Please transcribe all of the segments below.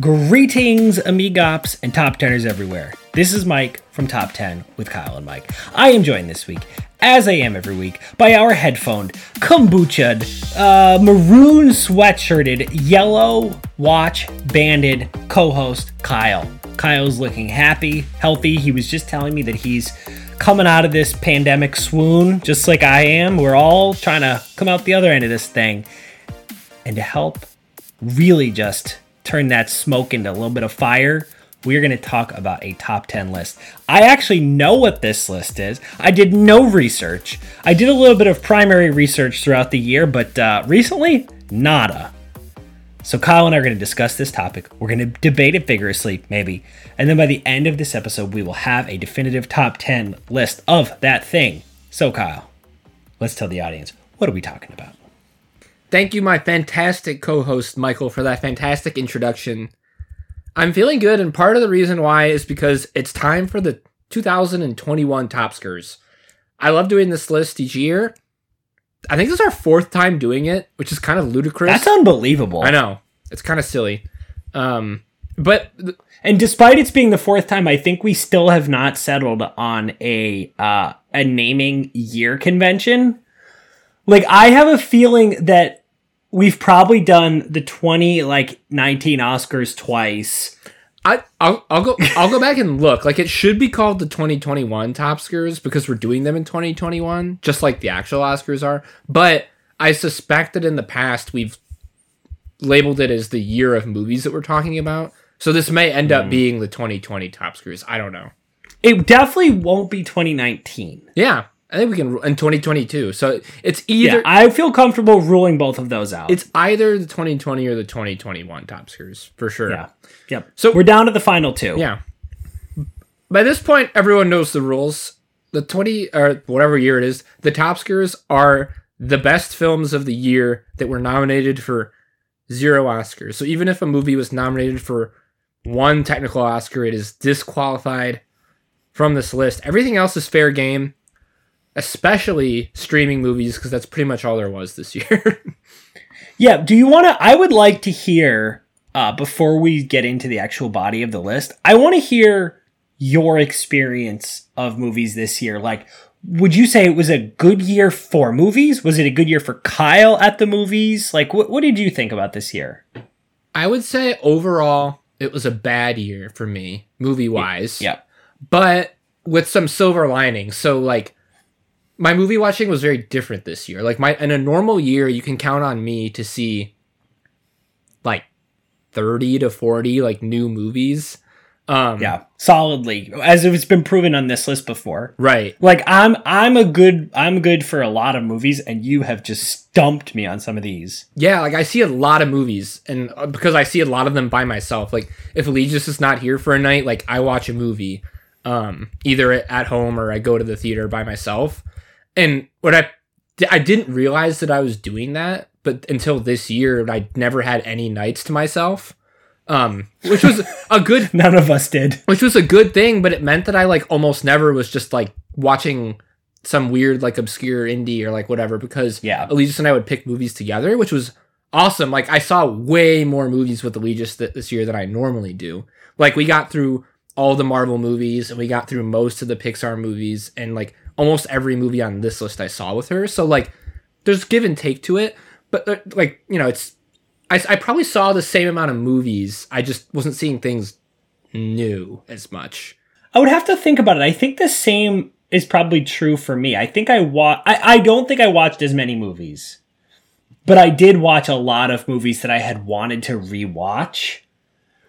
Greetings, amigops and top teners everywhere. This is Mike from Top 10 with Kyle and Mike. I am joined this week, as I am every week, by our headphoned, kombucha, uh, maroon sweatshirted, yellow watch banded co host, Kyle. Kyle's looking happy, healthy. He was just telling me that he's coming out of this pandemic swoon, just like I am. We're all trying to come out the other end of this thing. And to help really just turn that smoke into a little bit of fire, we're going to talk about a top 10 list. I actually know what this list is. I did no research. I did a little bit of primary research throughout the year, but uh, recently, nada. So, Kyle and I are going to discuss this topic. We're going to debate it vigorously, maybe. And then by the end of this episode, we will have a definitive top 10 list of that thing. So, Kyle, let's tell the audience what are we talking about? Thank you, my fantastic co host, Michael, for that fantastic introduction. I'm feeling good, and part of the reason why is because it's time for the 2021 Topskers. I love doing this list each year. I think this is our fourth time doing it, which is kind of ludicrous. That's unbelievable. I know. It's kind of silly. Um, but and despite it's being the fourth time, I think we still have not settled on a uh, a naming year convention. Like I have a feeling that we've probably done the 20 like 19 Oscars twice. I I'll, I'll go I'll go back and look. Like it should be called the 2021 Topskers because we're doing them in 2021, just like the actual Oscars are. But I suspect that in the past we've labeled it as the year of movies that we're talking about. So this may end up hmm. being the 2020 Topskers. I don't know. It definitely won't be 2019. Yeah, I think we can in 2022. So it's either Yeah, I feel comfortable ruling both of those out. it's either the 2020 or the 2021 Topskers for sure. yeah. Yep. So- we're down to the final two. Yeah. By this point, everyone knows the rules. The 20 or whatever year it is, the Topskers are the best films of the year that were nominated for zero Oscars. So even if a movie was nominated for one technical Oscar, it is disqualified from this list. Everything else is fair game, especially streaming movies, because that's pretty much all there was this year. Yeah. Do you want to? I would like to hear uh, before we get into the actual body of the list. I want to hear your experience of movies this year. Like, would you say it was a good year for movies? Was it a good year for Kyle at the movies? Like, what what did you think about this year? I would say overall, it was a bad year for me, movie wise. Yeah. but with some silver linings. So like my movie watching was very different this year. Like my in a normal year, you can count on me to see like 30 to 40 like new movies. Um Yeah, solidly, as it's been proven on this list before. right. Like I'm I'm a good I'm good for a lot of movies, and you have just stumped me on some of these. Yeah, like I see a lot of movies and uh, because I see a lot of them by myself. Like if Allegius is not here for a night, like I watch a movie um either at home or I go to the theater by myself. And what I I didn't realize that I was doing that, but until this year I never had any nights to myself. Um which was a good None of us did. which was a good thing, but it meant that I like almost never was just like watching some weird like obscure indie or like whatever because Yeah. Allegius and I would pick movies together, which was awesome. Like I saw way more movies with Allegius th- this year than I normally do. Like we got through all the Marvel movies and we got through most of the Pixar movies and like almost every movie on this list I saw with her. So like there's give and take to it, but uh, like you know it's I, I probably saw the same amount of movies. I just wasn't seeing things new as much. I would have to think about it. I think the same is probably true for me. I think I wa- I, I don't think I watched as many movies. But I did watch a lot of movies that I had wanted to rewatch,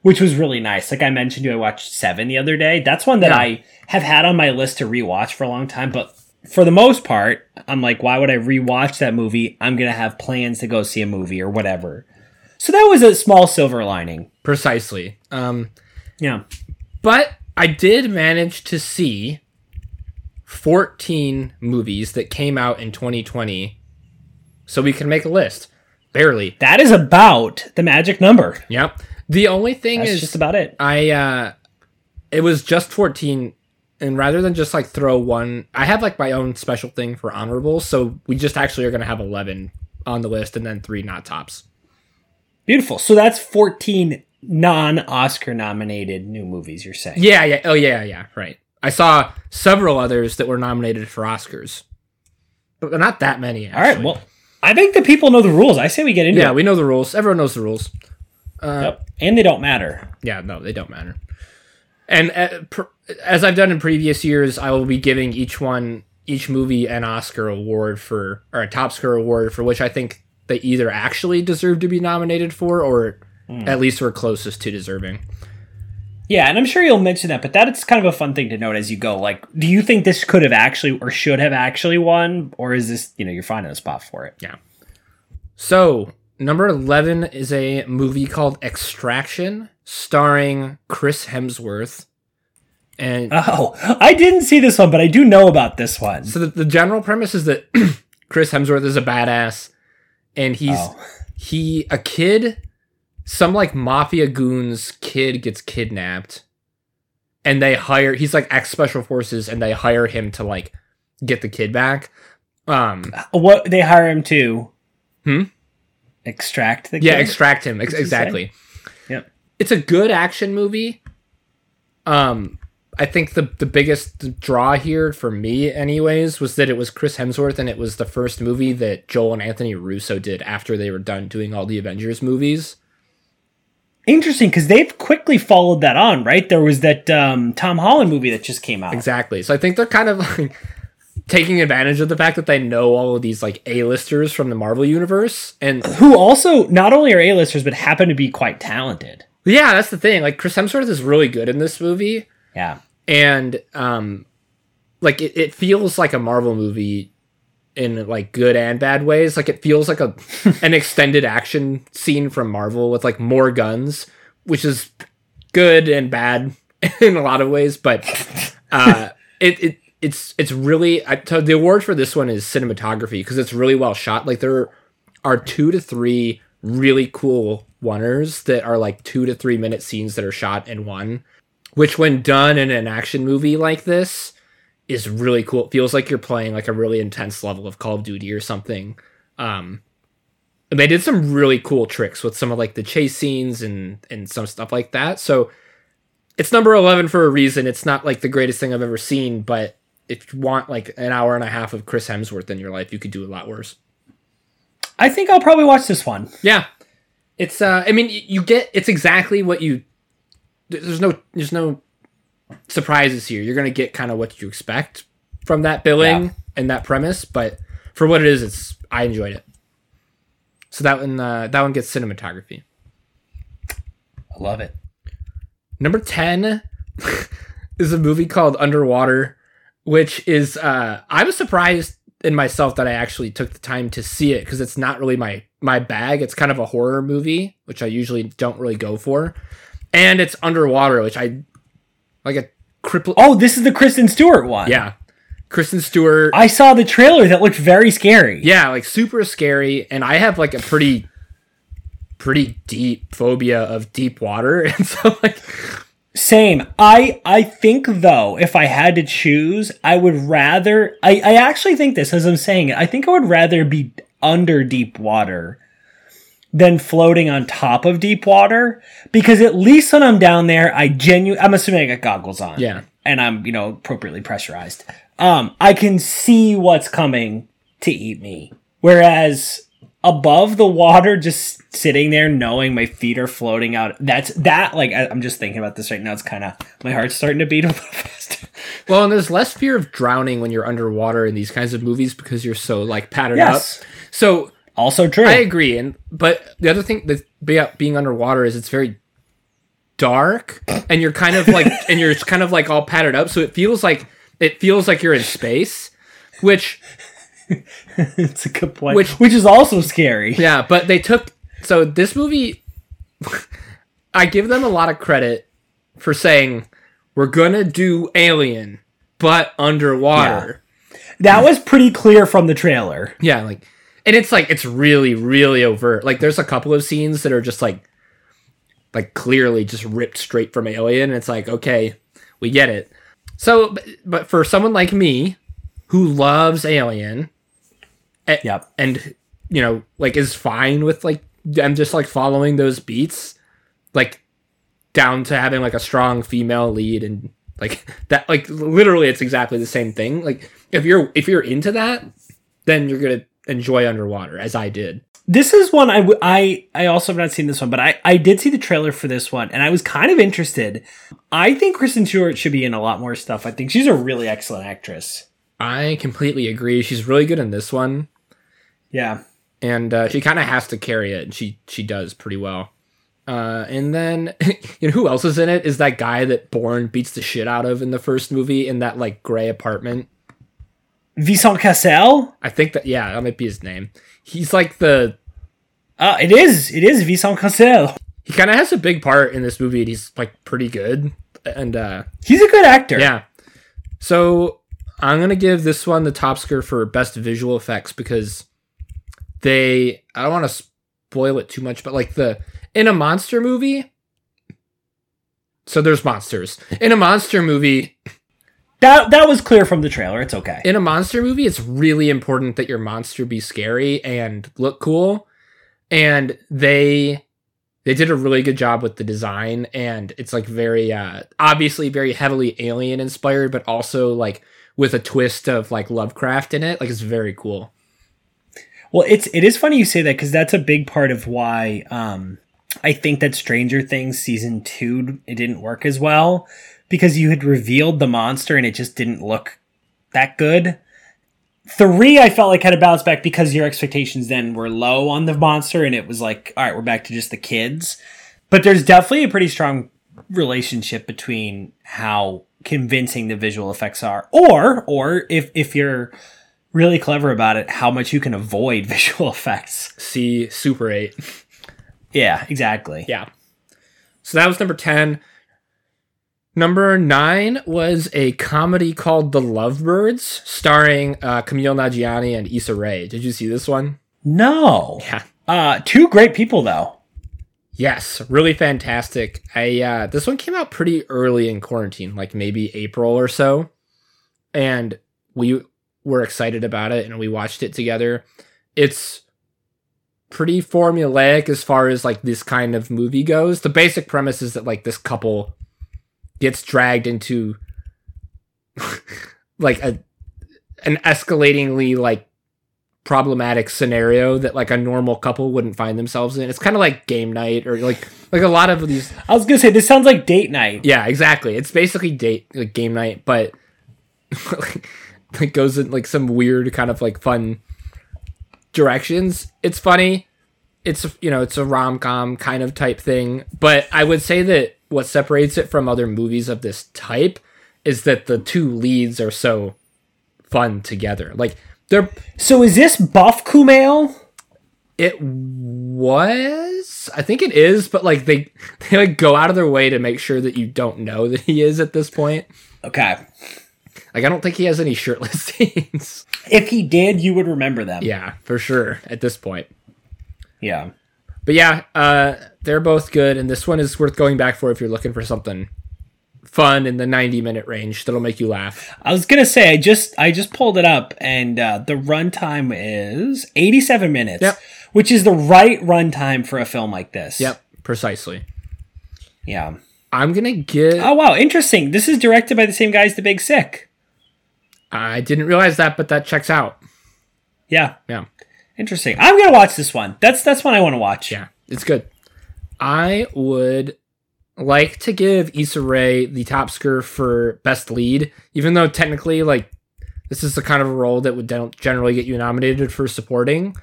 which was really nice. Like I mentioned to you, I watched Seven the other day. That's one that Yeah. I have had on my list to rewatch for a long time, but for the most part, I'm like, why would I rewatch that movie? I'm gonna have plans to go see a movie or whatever. So that was a small silver lining. Precisely. Um, Yeah. But I did manage to see 14 movies that came out in 2020 so we can make a list. Barely. That is about the magic number. Yep. The only thing That's is just about it. I uh it was just 14 and rather than just like throw one I have like my own special thing for honorables, so we just actually are going to have 11 on the list and then 3 not tops. Beautiful. So that's 14 non-Oscar nominated new movies. You're saying? Yeah, yeah. Oh, yeah, yeah. Right. I saw several others that were nominated for Oscars, but not that many. Actually. All right. Well, I think the people know the rules. I say we get into yeah, it. we know the rules. Everyone knows the rules. Yep. And they don't matter. Yeah, no, they don't matter. And uh, pr- as I've done in previous years, I will be giving each one, each movie, an Oscar award for, or a top score award for which I think they either actually deserve to be nominated for, or at least were closest to deserving. Yeah, and I'm sure you'll mention that, but that's kind of a fun thing to note as you go. Like, do you think this could have actually or should have actually won, or is this you know you're finding a spot for it? Yeah. So number eleven is a movie called Extraction, starring Chris Hemsworth. And Oh, I didn't see this one, but I do know about this one. so the, the general premise is that Chris Hemsworth is a badass, and he's Oh. he a kid, some like mafia goons kid gets kidnapped, and they hire he's like ex special forces, and they hire him to like get the kid back. Um, What they hire him to? Hmm? Extract the yeah, kid? extract him ex- exactly. Yep. It's a good action movie. Um, I think the the biggest draw here for me, anyways, was that it was Chris Hemsworth, and it was the first movie that Joel and Anthony Russo did after they were done doing all the Avengers movies. Interesting, because they've quickly followed that on, right? There was that um, Tom Holland movie that just came out. Exactly. So I think they're kind of like taking advantage of the fact that they know all of these like A-listers from the Marvel universe, and Who also not only are A-listers but happen to be quite talented. yeah, that's the thing. Like Chris Hemsworth is really good in this movie. Yeah. and um like it, it feels like a marvel movie in like good and bad ways like it feels like a an extended action scene from marvel with like more guns which is good and bad in a lot of ways but uh it, it it's it's really I, the award for this one is cinematography because it's really well shot like there are two to three really cool oneers that are like two to three minute scenes that are shot in one which when done in an action movie like this is really cool. It feels like you're playing like a really intense level of Call of Duty or something. Um, and they did some really cool tricks with some of like the chase scenes and and some stuff like that. So it's number 11 for a reason. It's not like the greatest thing I've ever seen, but if you want like an hour and a half of Chris Hemsworth in your life, you could do a lot worse. I think I'll probably watch this one. Yeah. It's uh I mean you get it's exactly what you there's no there's no surprises here. You're going to get kind of what you expect from that billing Yeah. and that premise, but for what it is it's I enjoyed it. So that one uh, that one gets cinematography. I love it. Number 10 is a movie called Underwater, which is uh I was surprised in myself that I actually took the time to see it because it's not really my my bag. It's kind of a horror movie, which I usually don't really go for. And it's underwater, which I like a cripple Oh, this is the Kristen Stewart one. Yeah. Kristen Stewart. I saw the trailer that looked very scary. yeah, like super scary and I have like a pretty pretty deep phobia of deep water and so like Same. I I think though, if I had to choose, I would rather I, I actually think this as I'm saying it, I think I would rather be under deep water than floating on top of deep water. Because at least when I'm down there, I genuinely I'm assuming I got goggles on. Yeah. And I'm, you know, appropriately pressurized. Um, I can see what's coming to eat me. Whereas above the water, just sitting there knowing my feet are floating out. That's that. Like I, I'm just thinking about this right now. It's kind of my heart's starting to beat a little faster. Well, and there's less fear of drowning when you're underwater in these kinds of movies because you're so like patterned Yes. up. So Also true. I agree, and but the other thing that be- being underwater is it's very dark, and you're kind of like and you're kind of like all padded up, so it feels like it feels like you're in space, which it's a good point. Which- Which, is also scary. yeah, but they took so this movie. I give them a lot of credit for saying we're gonna do Alien, but underwater. That was pretty clear from the trailer. Yeah, like, and it's like it's really, really overt. Like, there's a couple of scenes that are just like, like clearly just ripped straight from Alien. And it's like, okay, we get it. So, but for someone like me, who loves Alien, a- Yep. and you know, like is fine with like them just like following those beats, like down to having like a strong female lead and like that like literally it's exactly the same thing. Like if you're if you're into that, then you're going to enjoy Underwater as I did. This is one I, w- I I also have not seen this one, but I, I did see the trailer for this one and I was kind of interested. I think Kristen Stewart should be in a lot more stuff. I think she's a really excellent actress. I completely agree. She's really good in this one, Yeah. and uh, she kind of has to carry it, and she she does pretty well. Uh, and then you know who else is in it? Is that guy that Bourne beats the shit out of in the first movie in that like gray apartment? Vincent Cassel? I think that yeah, that might be his name. He's like the Uh, it is. It is Vincent Cassel. he kind of has a big part in this movie, and he's like pretty good. And uh, He's a good actor. Yeah. So I'm gonna give this one the top score for best visual effects because they I don't want to spoil it too much, but like the in a monster movie. So there's monsters. In a monster movie, That that was clear from the trailer. It's okay. in a monster movie, it's really important that your monster be scary and look cool. And they they did a really good job with the design and it's like very uh obviously very heavily alien inspired, but also like with a twist of like Lovecraft in it. Like it's very cool. Well, it's it is funny you say that because that's a big part of why um, I think that Stranger Things season two it didn't work as well because you had revealed the monster and it just didn't look that good. Three, I felt like had a bounce back because your expectations then were low on the monster and it was like, all right, we're back to just the kids. But there's definitely a pretty strong relationship between how convincing the visual effects are, or or if if you're really clever about it, how much you can avoid visual effects. See Super 8. Yeah, exactly. Yeah. So that was number 10. Number 9 was a comedy called The Lovebirds, starring uh, Kumail Nanjiani and Issa Rae. Did you see this one? No. Yeah. Uh, two great people though. Yes, really fantastic. I uh, this one came out pretty early in quarantine, like maybe April or so, and we were excited about it and we watched it together. It's pretty formulaic as far as like this kind of movie goes. The basic premise is that like this couple gets dragged into like a an escalatingly like problematic scenario that like a normal couple wouldn't find themselves in. It's kind of like game night or like like a lot of these I was gonna say this sounds like date night. yeah, exactly. It's basically date like game night, but like goes in like some weird kind of like fun directions. It's funny. It's you know, it's a rom-com kind of type thing, but I would say that what separates it from other movies of this type is that the two leads are so fun together. Like they're So is this Buff Kumail? it was I think it is, but like they they like go out of their way to make sure that you don't know that he is at this point. Okay. Like I don't think he has any shirtless scenes. If he did, you would remember them. yeah, for sure at this point. Yeah. But yeah, uh they're both good and this one is worth going back for if you're looking for something fun in the 90 minute range that'll make you laugh. I was gonna say I just I just pulled it up and uh, the runtime is 87 minutes, Yep. which is the right runtime for a film like this. Yep, precisely. Yeah. I'm going to get Oh wow, interesting. This is directed by the same guy as The Big Sick. I didn't realize that but that checks out. Yeah. Yeah. Interesting. I'm gonna watch this one. That's that's one I want to watch. Yeah, it's good. I would like to give Issa Rae the top score for best lead, even though technically, like, this is the kind of a role that would don't generally get you nominated for supporting.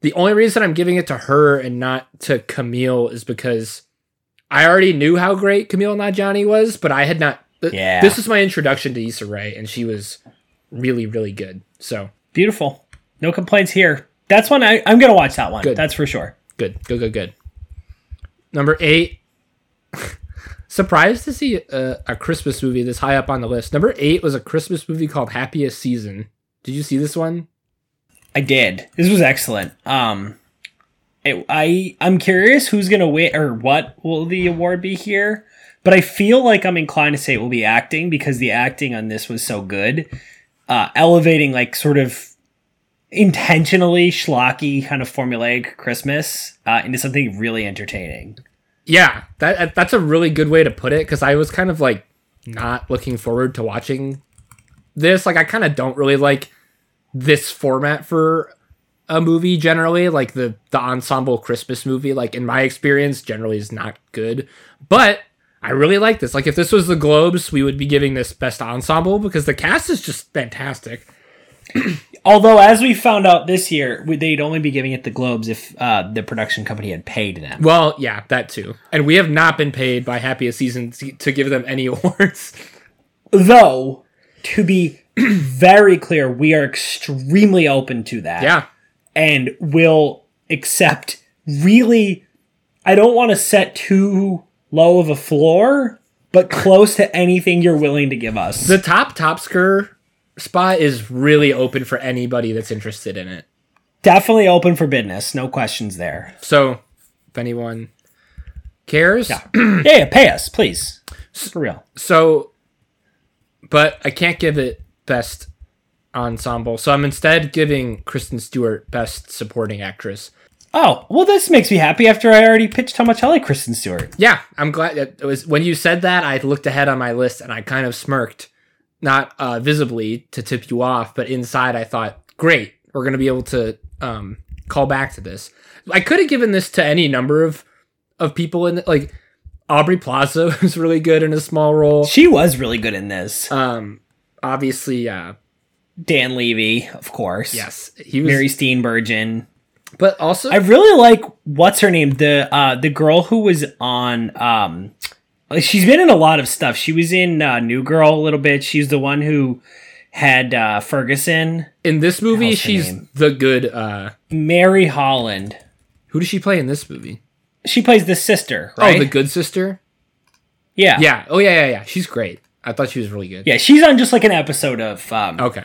The only reason I'm giving it to her and not to Kumail is because I already knew how great Kumail Nanjiani was, but I had not. Th- Yeah. This was my introduction to Issa Rae, and she was really, really good. So Beautiful. No complaints here. That's one I, I'm gonna watch that one. Good. That's for sure. Good, good, good, good. Number eight. Surprised to see a, a Christmas movie this high up on the list. Number eight was a Christmas movie called Happiest Season. Did you see this one? I did. This was excellent. Um, it, I I'm curious who's gonna win or what will the award be here. But I feel like I'm inclined to say it will be acting because the acting on this was so good, uh, elevating like sort of intentionally schlocky kind of formulaic Christmas uh, into something really entertaining. Yeah, that that's a really good way to put it because I was kind of like not looking forward to watching this. Like, I kind of don't really like this format for a movie generally. Like the the ensemble Christmas movie, like in my experience, generally is not good. But I really like this. Like, if this was the Globes, we would be giving this best ensemble because the cast is just fantastic. Although, as we found out this year, we- they'd only be giving it the Globes if uh, the production company had paid them. Well, yeah, that too. And we have not been paid by Happiest Season to to give them any awards. Though, to be very clear, we are extremely open to that. yeah. and will accept really I don't want to set too low of a floor, but close to anything you're willing to give us. The top top skirt spot is really open for anybody that's interested in it. Definitely open for business, no questions there. So, if anyone cares, yeah, yeah, pay us, please. For real. so, but I can't give it best ensemble. So I'm instead giving Kristen Stewart best supporting actress. Oh, well this makes me happy after I already pitched how much I like Kristen Stewart. Yeah, I'm glad that it was when you said that. I looked ahead on my list and I kind of smirked, not uh, visibly to tip you off, but inside I thought, great, we're gonna be able to um, call back to this. I could have given this to any number of of people in like Aubrey Plaza was really good in a small role. She was really good in this. Um, obviously, uh, Dan Levy, of course. yes, he was, Mary Steenburgen. But also I really like what's her name the uh the girl who was on um she's been in a lot of stuff. She was in uh, New Girl a little bit. She's the one who had uh Ferguson, in this movie she's name? the good. Uh, Mary Holland. who does she play in this movie? She plays the sister, right? Oh, the good sister. yeah. Yeah. Oh yeah, yeah, yeah. She's great. I thought she was really good. Yeah, she's on just like an episode of um, Okay.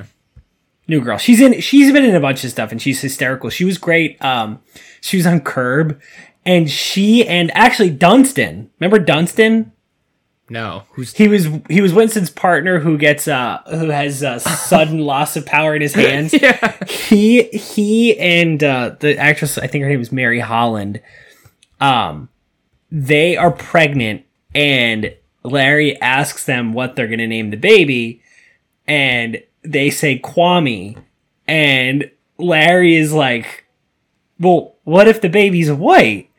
New Girl. She's in. She's been in a bunch of stuff, and she's hysterical. She was great. Um, she was on Curb, and she and actually Dunstan. Remember Dunstan? No. Who's He was he was Winston's partner who gets uh who has uh, sudden loss of power in his hands. yeah. He he and uh, the actress I think her name is Mary Holland. Um, they are pregnant, and Larry asks them what they're gonna name the baby, and they say Kwame, and Larry is like, "Well, what if the baby's white?"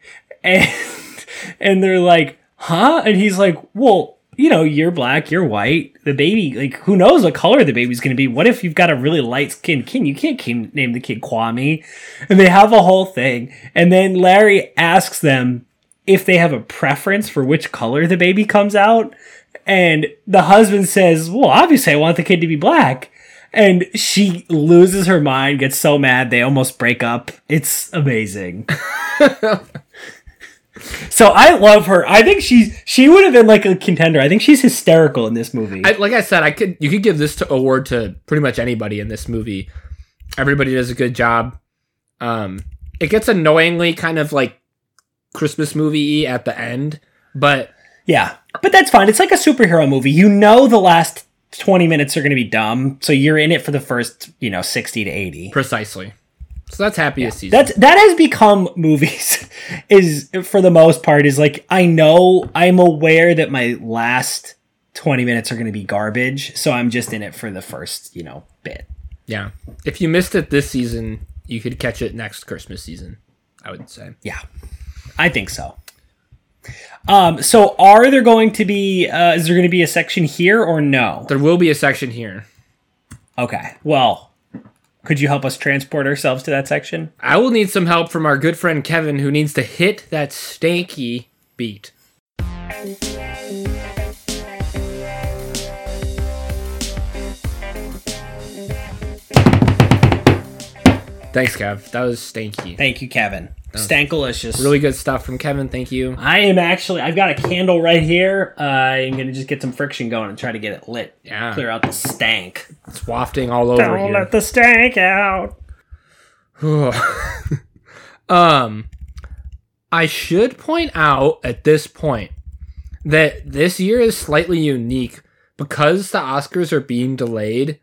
And and they're like, "Huh?" And he's like, "Well." You know, you're black, you're white. The baby, like, who knows what color the baby's gonna be? What if you've got a really light skinned kid? You can't kim- name the kid Kwame. And they have a whole thing. And then Larry asks them if they have a preference for which color the baby comes out. And the husband says, Well, obviously, I want the kid to be black. And she loses her mind, gets so mad, they almost break up. It's amazing. so I love her. I think she's she would have been like a contender. I think she's hysterical in this movie. I, like I said, I could you could give this to, award to pretty much anybody in this movie. Everybody does a good job. Um, it gets annoyingly kind of like Christmas movie at the end, but yeah, but that's fine. It's like a superhero movie. You know the last 20 minutes are going to be dumb, so you're in it for the first, you know, 60 to 80. precisely. So that's happiest season. That's that has become movies is for the most part is like I know I'm aware that my last 20 minutes are going to be garbage, so I'm just in it for the first, you know, bit. yeah. If you missed it this season, you could catch it next Christmas season. I would say. Yeah. I think so. Um so are there going to be uh is there going to be a section here or no? There will be a section here. Okay. Well, could you help us transport ourselves to that section? I will need some help from our good friend Kevin, who needs to hit that stanky beat. Thanks, Kev. That was stanky. Thank you, Kevin. Stankalicious. Really good stuff from Kevin. Thank you. I am actually. I've got a candle right here. Uh, I'm gonna just get some friction going and try to get it lit. Yeah. Clear out the stank. It's wafting all over Don't here. let the stank out. um, I should point out at this point that this year is slightly unique because the Oscars are being delayed.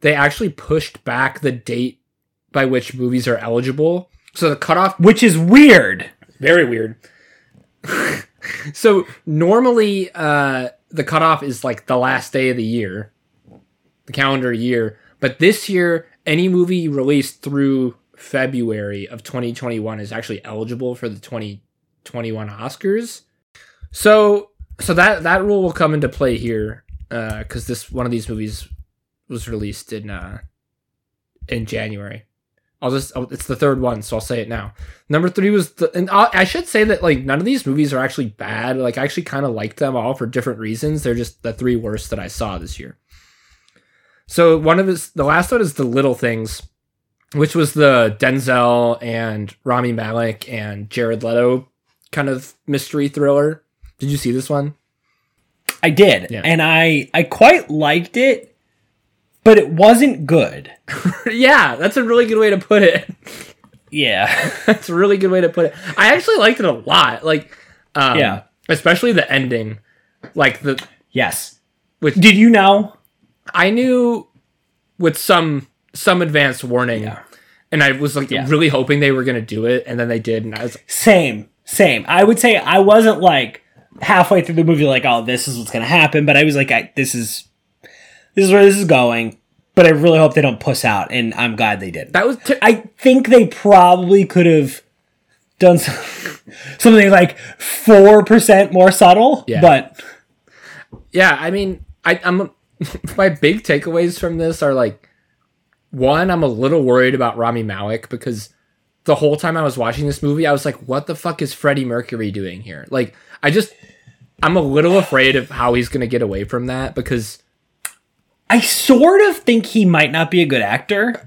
They actually pushed back the date by which movies are eligible. So the cutoff Which is weird. very weird. so normally uh the cutoff is like the last day of the year, the calendar year. But this year, any movie released through February of 2021 is actually eligible for the 2021 Oscars. So so that that rule will come into play here because this one of these movies was released in uh in January. I'll just oh, it's the third one, so I'll say it now. Number three was the, and I, I should say that like none of these movies are actually bad. Like I actually kind of liked them all for different reasons. They're just the three worst that I saw this year. So one of his the last one is the Little Things, which was the Denzel and Rami Malek and Jared Leto kind of mystery thriller. Did you see this one? I did, Yeah. and I I quite liked it, but it wasn't good. yeah, that's a really good way to put it. Yeah, That's a really good way to put it. I actually liked it a lot. Like, um, Yeah. especially the ending. Like the yes. With Did you know? I knew with some some advanced warning, Yeah. and I was like Yeah. really hoping they were gonna do it, and then they did, and I was like Same, same. I would say I wasn't like halfway through the movie like, oh, this is what's gonna happen, but I was like, I, this is this is where this is going. But I really hope they don't puss out, and I'm glad they did. that was t- I think they probably could have done some, something like four percent more subtle. Yeah. But yeah. I mean, I, I'm my big takeaways from this are like one, I'm a little worried about Rami Malek because the whole time I was watching this movie, I was like, what the fuck is Freddie Mercury doing here? Like, I just I'm a little afraid of how he's gonna get away from that because I sort of think he might not be a good actor.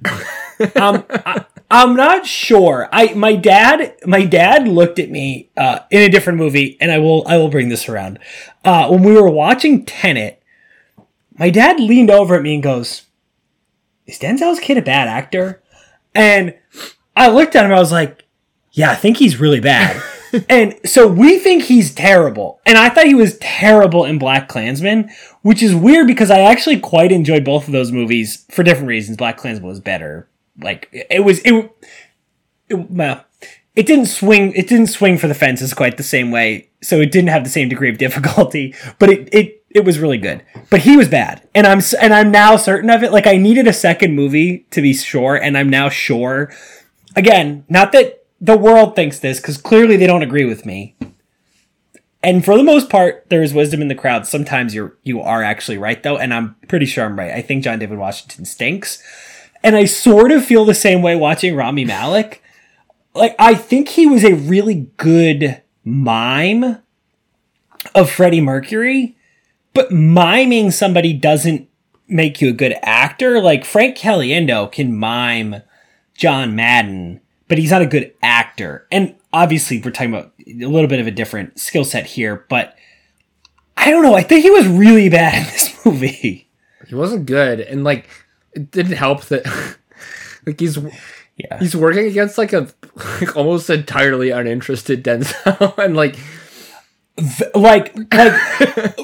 um, I, I'm not sure. I my dad my dad looked at me uh, in a different movie, and I will I will bring this around. Uh, when we were watching Tenet, my dad leaned over at me and goes, "Is Denzel's kid a bad actor?" And I looked at him. I was like, "Yeah, I think he's really bad." And so we think he's terrible. And I thought he was terrible in BlacKkKlansman, which is weird because I actually quite enjoyed both of those movies for different reasons. BlacKkKlansman was better. Like it was it, it well, it didn't swing it didn't swing for the fences quite the same way. So it didn't have the same degree of difficulty, but it it it was really good. But he was bad. And I'm and I'm now certain of it. Like I needed a second movie to be sure and I'm now sure. Again, not that the world thinks this cuz clearly they don't agree with me. And for the most part, there is wisdom in the crowd. Sometimes you're you are actually right though, and I'm pretty sure I'm right. I think John David Washington stinks. And I sort of feel the same way watching Rami Malek. Like I think he was a really good mime of Freddie Mercury, but miming somebody doesn't make you a good actor. Like Frank Caliendo can mime John Madden, but he's not a good actor. And obviously, we're talking about a little bit of a different skill set here, but I don't know. I think he was really bad in this movie. he wasn't good, and like it didn't help that like he's Yeah. he's working against like a like almost entirely uninterested Denzel, and like like like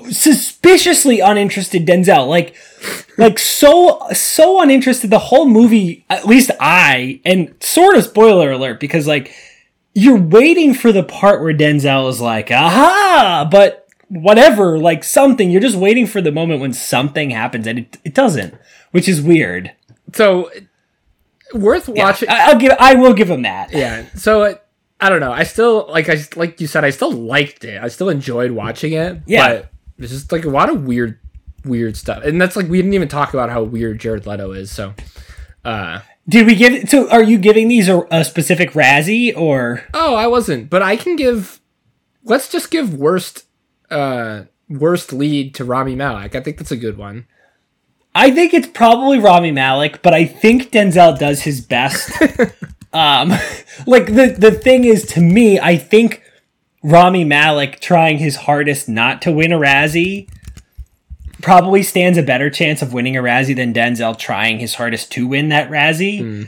suspiciously uninterested Denzel. Like like so so uninterested the whole movie at least I and sort of spoiler alert because like you're waiting for the part where Denzel is like aha! But whatever like something you're just waiting for the moment when something happens and it, it doesn't which is weird. So worth watching. I, I'll give I will give him that. Yeah so it, i don't know. I still like i like you said i still liked it. I still enjoyed watching it Yeah. but there's just like a lot of weird weird stuff. And that's like we didn't even talk about how weird jared leto is so uh. Did we give so are you giving these a, a specific Razzie or? Oh i wasn't but i can give let's just give worst uh worst lead to rami malek. I think that's a good one. I think it's probably Rami Malek, but I think Denzel does his best. um, like the the thing is, to me, I think Rami Malek trying his hardest not to win a Razzie probably stands a better chance of winning a Razzie than Denzel trying his hardest to win that Razzie.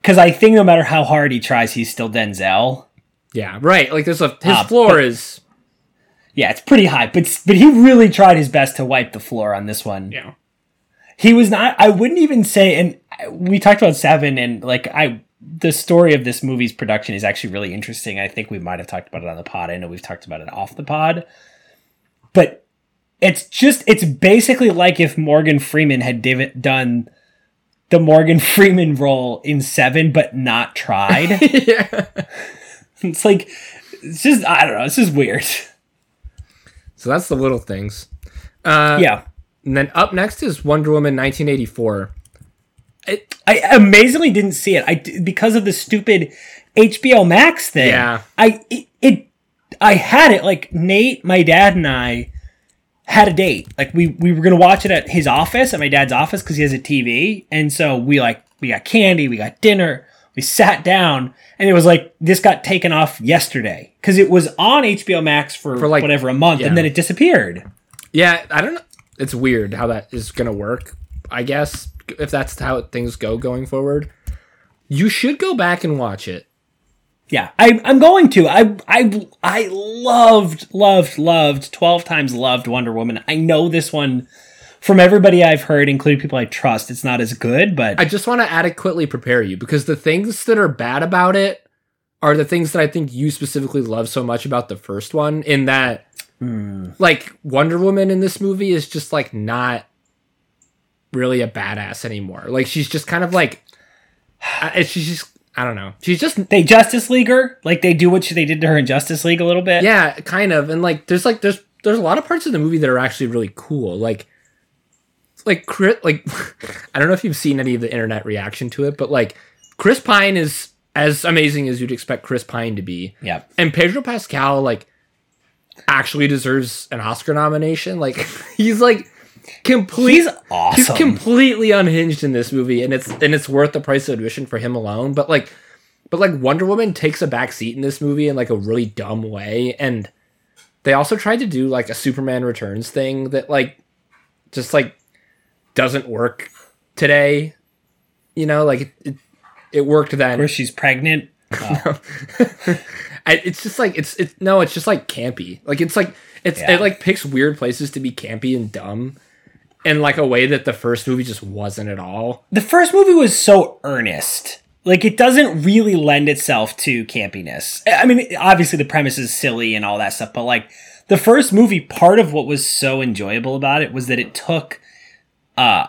Because I think no matter how hard he tries, he's still Denzel. yeah right like there's a his Uh, floor but- is Yeah, it's pretty high, but but he really tried his best to wipe the floor on this one. yeah he was not i wouldn't even say and we talked about seven and like i the story of this movie's production is actually really interesting. I think we might have talked about it on the pod. I know we've talked about it off the pod. But it's just it's basically like if Morgan Freeman had done the Morgan Freeman role in 7 but not tried. yeah. it's like it's just I don't know, it's just weird. So that's the little things. Uh, yeah. And then up next is Wonder Woman 1984. I amazingly didn't see it. I because of the stupid HBO Max thing. Yeah. I it, it I had it like Nate, my dad, and I had a date. Like we we were gonna watch it at his office, at my dad's office, because he has a TV, and so we like we got candy, we got dinner, we sat down, and it was like this got taken off yesterday because it was on HBO Max for, For, like- whatever a month, yeah. and then it disappeared. Yeah, I don't know. It's weird how that is going to work. I guess if that's how things go going forward, you should go back and watch it. Yeah, I, I'm going to. I I I loved loved loved twelve times loved Wonder Woman. I know this one from everybody I've heard, including people I trust. It's not as good, but I just want to adequately prepare you because the things that are bad about it are the things that I think you specifically love so much about the first one. In that, hmm. like Wonder Woman in this movie is just like not really a badass anymore. Like she's just kind of like, she's just I don't know. She's just they Justice League her like they do what she, they did to her in Justice League a little bit. yeah, kind of. And like there's like there's there's a lot of parts of the movie that are actually really cool. Like like Chris, like I don't know if you've seen any of the internet reaction to it, but like Chris Pine is as amazing as you'd expect Chris Pine to be. yeah. And Pedro Pascal like actually deserves an Oscar nomination. Like he's like complete He's awesome. He's completely unhinged in this movie, and it's and it's worth the price of admission for him alone. But like, but like Wonder Woman takes a back seat in this movie in like a really dumb way, and they also tried to do like a Superman Returns thing that like just like doesn't work today. You know, like it it, it worked then. Where she's pregnant. Oh. I, it's just like it's it's no, it's just like campy. Like it's like it's Yeah. it like picks weird places to be campy and dumb, in like a way that the first movie just wasn't at all. The first movie was so earnest. Like it doesn't really lend itself to campiness. I mean, obviously the premise is silly and all that stuff, but like the first movie, part of what was so enjoyable about it was that it took uh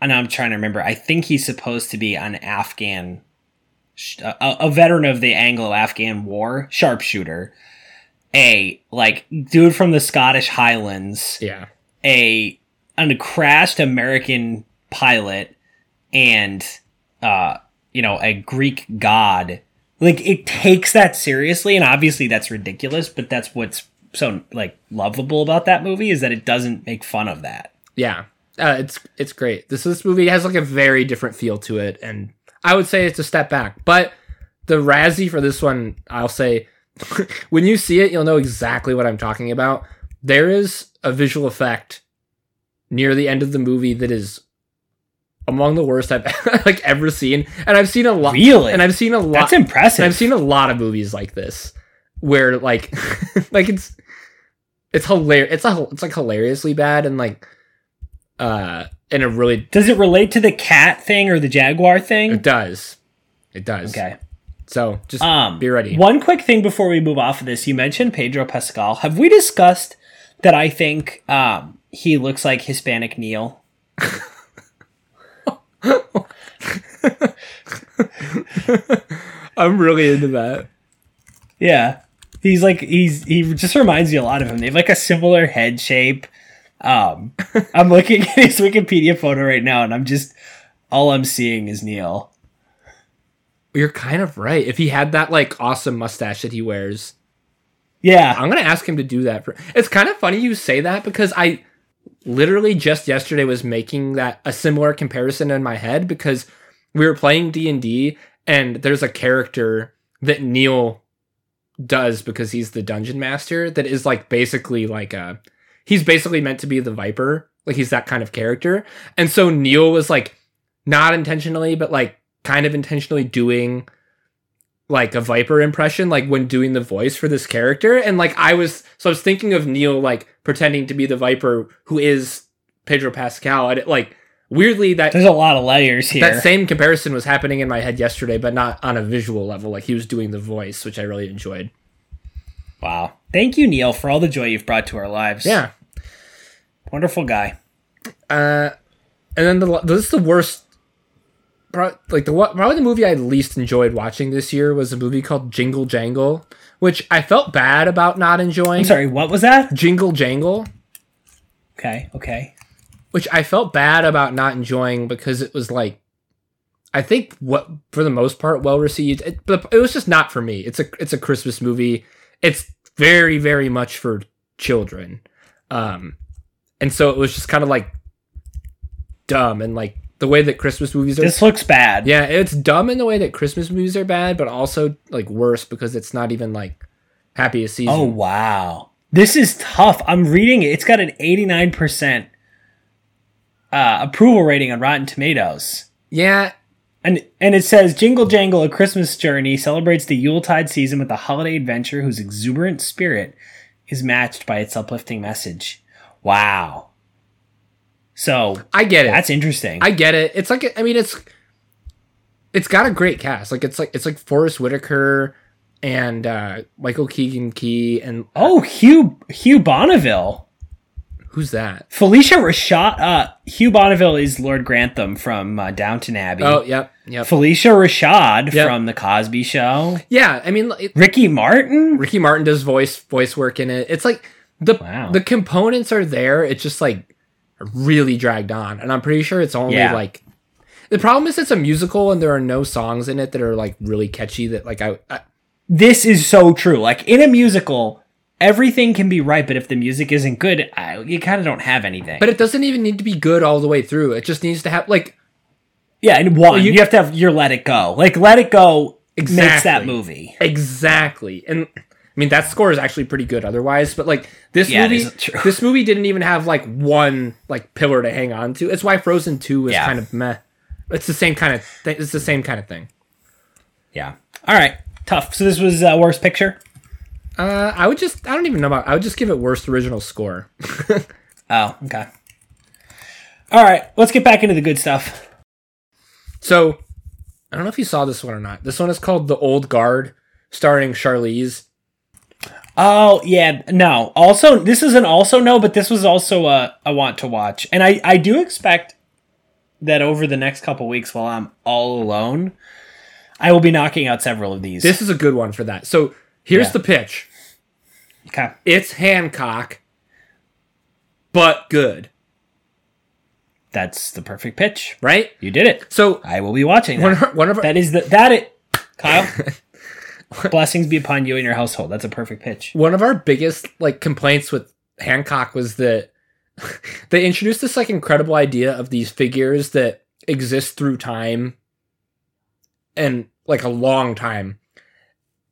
and I'm trying to remember. I think he's supposed to be an Afghan a, a veteran of the Anglo-Afghan war, sharpshooter. A like dude from the Scottish Highlands Yeah, a a crashed American pilot and uh you know a Greek god. Like it takes that seriously and obviously that's ridiculous, but that's what's so like lovable about that movie is that it doesn't make fun of that. yeah, uh, it's it's great. This this movie has like a very different feel to it, and I would say it's a step back. But the Razzie for this one, I'll say, when you see it, you'll know exactly what I'm talking about. There is a visual effect near the end of the movie that is among the worst I've like ever seen, and I've seen a lot. Really? and I've seen a lot. That's impressive. And I've seen a lot of movies like this where like like it's it's hilarious. It's a it's like hilariously bad and like uh in a really Does it relate to the cat thing or the jaguar thing? it does. It does. Okay. So just Um, be ready. One quick thing before we move off of this, you mentioned Pedro Pascal. Have we discussed that I think um, he looks like Hispanic Neil? I'm really into that. Yeah, he's like he's he just reminds me a lot of him. They have like a similar head shape. Um, I'm looking at his Wikipedia photo right now, and I'm just all I'm seeing is Neil. You're kind of right. If he had that like awesome mustache that he wears, Yeah, I'm gonna ask him to do that. For it's kind of funny you say that because I literally just yesterday was making that a similar comparison in my head because we were playing D and D and there's a character that Neil does because he's the dungeon master that is like basically like a he's basically meant to be the viper like he's that kind of character and so Neil was like not intentionally but like kind of intentionally doing like a viper impression like when doing the voice for this character and like i was so i was thinking of neil like pretending to be the viper who is pedro pascal and it like weirdly that There's a lot of layers here. that same comparison was happening in my head yesterday, but not on a visual level. Like he was doing the voice, which I really enjoyed. wow. Thank you, Neil, for all the joy you've brought to our lives. Yeah. Wonderful guy. Uh, and then the this is the worst. Like the what probably the movie I least enjoyed watching this year was a movie called Jingle Jangle, which I felt bad about not enjoying. I'm sorry, what was that? Jingle Jangle, Okay, okay. which I felt bad about not enjoying because it was like, I think what for the most part well received, it, but it was just not for me. It's a it's a Christmas movie. It's very very much for children, um, and so it was just kind of like dumb and like the way that Christmas movies are. This looks bad. yeah, it's dumb in the way that Christmas movies are bad, but also like worse because it's not even like happiest season. Oh wow. This is tough. I'm reading it. It's got an 89% uh, approval rating on Rotten Tomatoes. yeah, And and it says Jingle Jangle A Christmas Journey celebrates the Yuletide season with a holiday adventure whose exuberant spirit is matched by its uplifting message. Wow. So I get it. that's interesting. I get it. It's like I mean it's it's got a great cast. Like it's like it's like Forest Whitaker and uh Michael Keegan Key and oh, Hugh Hugh Bonneville. who's that? Phylicia Rashad uh Hugh Bonneville is Lord Grantham from uh, Downton Abbey. Oh, yep, yep. Phylicia Rashad Yep. from The Cosby Show. Yeah, I mean it, Ricky Martin? Ricky Martin does voice voice work in it. It's like the Wow. the components are there. It's just like really dragged on, and I'm pretty sure it's only Yeah. like. The problem is it's a musical and there are no songs in it that are like really catchy. That like I, I This is so true. Like in a musical, everything can be right, but if the music isn't good, I, you kind of don't have anything. but it doesn't even need to be good all the way through. It just needs to have like yeah, and one, you- you, have to have your Let It Go. Like Let It Go makes that movie. Exactly. And I mean that score is actually pretty good otherwise, but like this Yeah, movie this movie didn't even have like one like pillar to hang on to. It's why Frozen 2 is Yeah. kind of meh. It's the same kind of thing. It's the same kind of thing. Yeah. All right. Tough. So this was uh, worst picture. Uh I would just I don't even know about I would just give it worst original score. Oh, okay. All right. Let's get back into the good stuff. So I don't know if you saw this one or not. This one is called The Old Guard, starring Charlize. Oh yeah, no. Also, this is an also no, but this was also a, a want to watch, and I I do expect that over the next couple weeks, while I'm all alone, I will be knocking out several of these. This is a good one for that. So here's Yeah. the pitch. okay. It's Hancock, but good, That's the perfect pitch. right? You did it. So I will be watching one that. our, one of our, That is the that it, Kyle. Blessings be upon you and your household. That's a perfect pitch. one of our biggest like complaints with Hancock was that they introduced this like incredible idea of these figures that exist through time and like a long time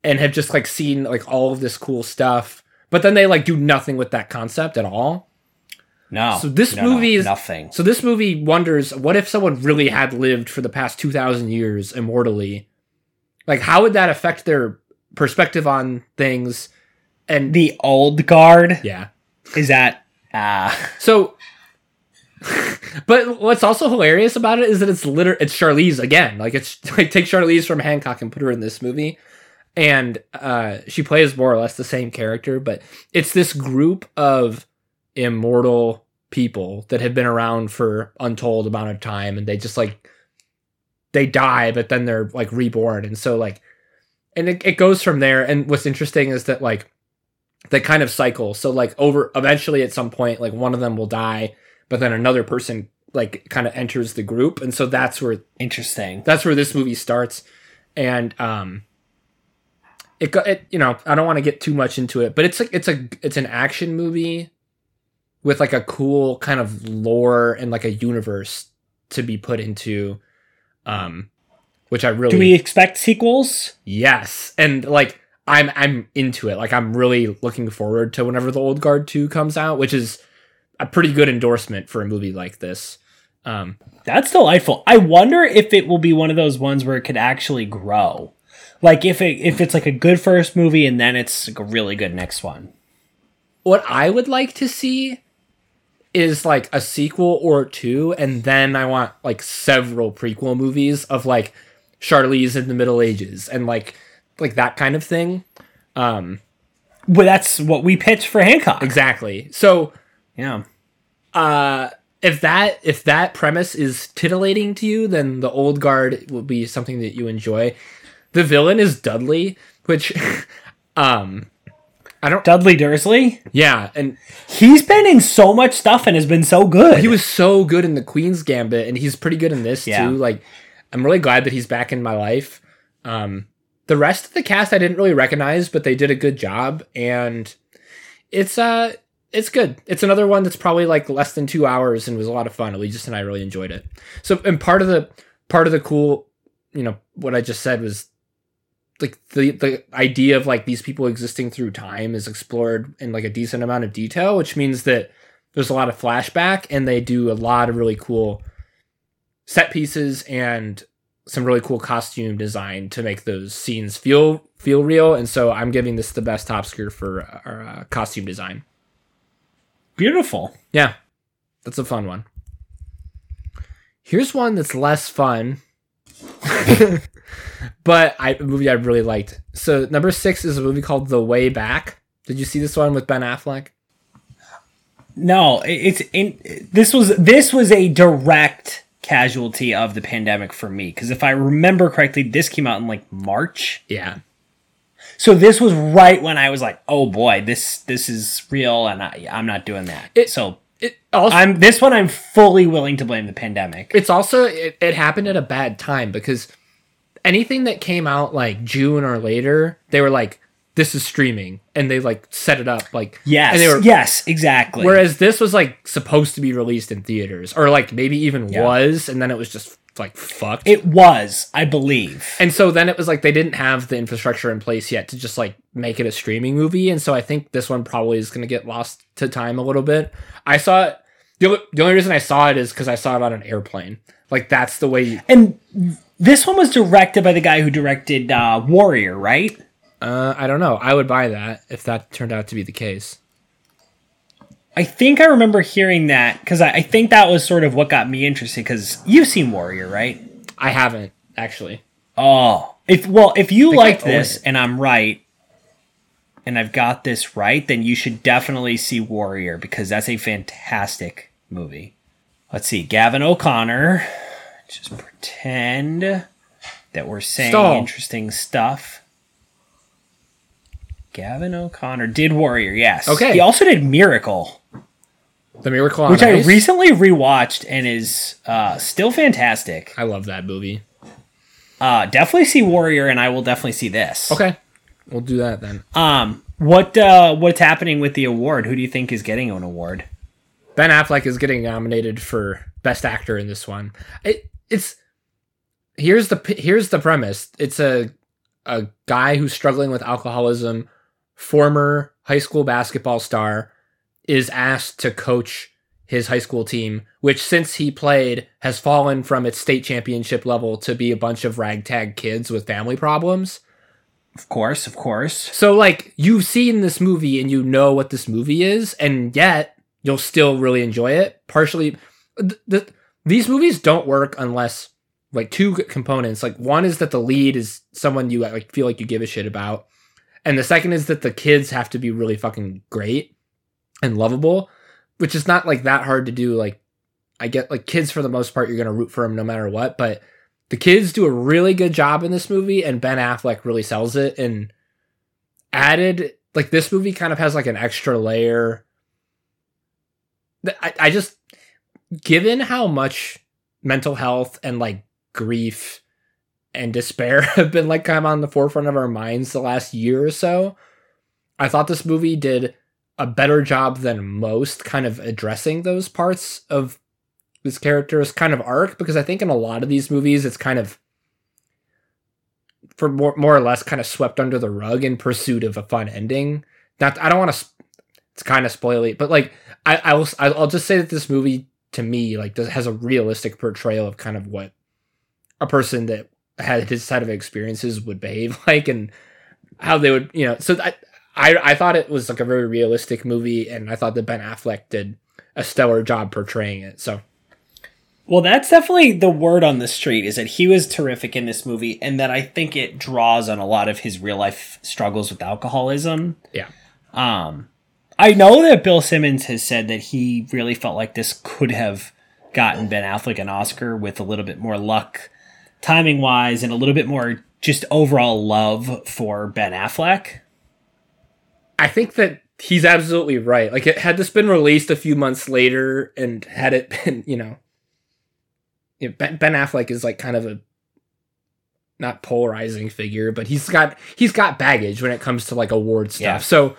and have just like seen like all of this cool stuff but then they like do nothing with that concept at all No. So this no, no, movie is- nothing. so this movie wonders what if someone really had lived for the past 2000 years immortally like how would that affect their perspective on things and The old guard yeah is that ah So, but what's also hilarious about it is that it's liter it's Charlize again. Like it's like take Charlize from Hancock and put her in this movie, and uh, she plays more or less the same character. But it's this group of immortal people that have been around for untold amount of time, and they just like they die, but then they're like reborn, and so like, and it, it goes from there. And what's interesting is that like they kind of cycle. So like over eventually at some point, like one of them will die, but then another person like kind of enters the group, and so that's where interesting. that's where this movie starts. And um, it go it you know I don't want to get too much into it, but it's like it's a it's an action movie with like a cool kind of lore and like a universe to be put into, um, which I really Do we expect sequels? Yes, and like I'm I'm into it. Like I'm really looking forward to whenever the Old Guard two comes out, which is a pretty good endorsement for a movie like this. Um, That's delightful. I wonder if it will be one of those ones where it could actually grow. Like if it if it's like a good first movie and then it's like a really good next one. what I would like to see is like a sequel or two, and then I want like several prequel movies of like Charlize in the Middle Ages and like like that kind of thing. Um, Well, that's what we pitched for Hancock. exactly. So Yeah. uh if that if that premise is titillating to you then the old guard will be something that you enjoy the villain is dudley which um i don't Dudley Dursley. yeah and He's been in so much stuff and has been so good. he was so good in the queen's gambit and he's pretty good in this Yeah. too like i'm really glad that he's back in my life um the rest of the cast i didn't really recognize but they did a good job and it's uh it's good it's another one that's probably like less than two hours and was a lot of fun Allegius and i really enjoyed it so and part of the part of the cool you know what i just said was like the the idea of like these people existing through time is explored in like a decent amount of detail which means that there's a lot of flashback and they do a lot of really cool set pieces and some really cool costume design to make those scenes feel feel real. And so i'm giving this the best top skirt for uh, our uh, costume design. Beautiful. yeah. That's a fun one. Here's one that's less fun but I, a movie i really liked so number six is a movie called the way back did you see this one with ben affleck No, it's in. This was this was a direct casualty of the pandemic for me because if I remember correctly, this came out in like March. yeah So this was right when I was like, "Oh boy, this this is real," and I, I'm not doing that. It- so it also I'm this one. I'm fully willing to blame the pandemic. it's also it, it happened at a bad time because anything that came out like June or later, they were like, "This is streaming," and they like set it up like Yes, And they were, yes, exactly. Whereas this was like supposed to be released in theaters, or like maybe even Yeah. was, and then it was just like fucked. it was, I believe. and so then it was like they didn't have the infrastructure in place yet to just like make it a streaming movie, and so I think this one probably is going to get lost to time a little bit. I saw it. The only, the only reason I saw it is because I saw it on an airplane. Like that's the way. You, And this one was directed by the guy who directed uh, Warrior, right? Uh, I don't know. I would buy that if that turned out to be the case. I think I remember hearing that because I, I think that was sort of what got me interested. Because you've seen Warrior, right? I haven't actually. Oh, if well, if you like this it. and I'm right, and I've got this right, then you should definitely see Warrior because that's a fantastic movie. Let's see, Gavin O'Connor. Just pretend that we're saying Stall. interesting stuff. Gavin O'Connor did Warrior, yes. Okay. He also did Miracle, The Miracle on which Ice. I recently rewatched and is uh, still fantastic. I love that movie. Uh, definitely see Warrior, and I will definitely see this. Okay, we'll do that then. Um, what uh, what's happening with the award? Who do you think is getting an award? Ben Affleck is getting nominated for Best Actor in this one. It, it's here's the here's the premise. It's a a guy who's struggling with alcoholism, former high school basketball star, is asked to coach his high school team, which since he played has fallen from its state championship level to be a bunch of ragtag kids with family problems. Of course, of course. So like you've seen this movie and you know what this movie is, and yet you'll still really enjoy it. Partially, th- th- these movies don't work unless like two components. Like one is that the lead is someone you like feel like you give a shit about, and the second is that the kids have to be really fucking great and lovable, which is not like that hard to do. Like I get like kids for the most part you're gonna root for them no matter what, but the kids do a really good job in this movie, and Ben Affleck really sells it and added like this movie kind of has like an extra layer. I, I just given how much mental health and like grief and despair have been like kind of on the forefront of our minds the last year or so. I thought this movie did a better job than most kind of addressing those parts of this character's kind of arc because I think in a lot of these movies it's kind of for more more or less kind of swept under the rug in pursuit of a fun ending. Not I don't want to it's kind of spoily, but like I I will I'll just say that this movie to me like does, has a realistic portrayal of kind of what a person that had his set of experiences would behave like and how they would you know so I I I thought it was like a very realistic movie and I thought that Ben Affleck did a stellar job portraying it. So Well, that's definitely the word on the street is that he was terrific in this movie and that I think it draws on a lot of his real life struggles with alcoholism. yeah, Um I know that Bill Simmons has said that he really felt like this could have gotten Ben Affleck an Oscar with a little bit more luck timing wise and a little bit more just overall love for Ben Affleck. I think that he's absolutely right. Like, it, had this been released a few months later, and had it been, you know, you know, ben, ben Affleck is like kind of a not polarizing figure, but he's got he's got baggage when it comes to like award stuff. Yeah. So,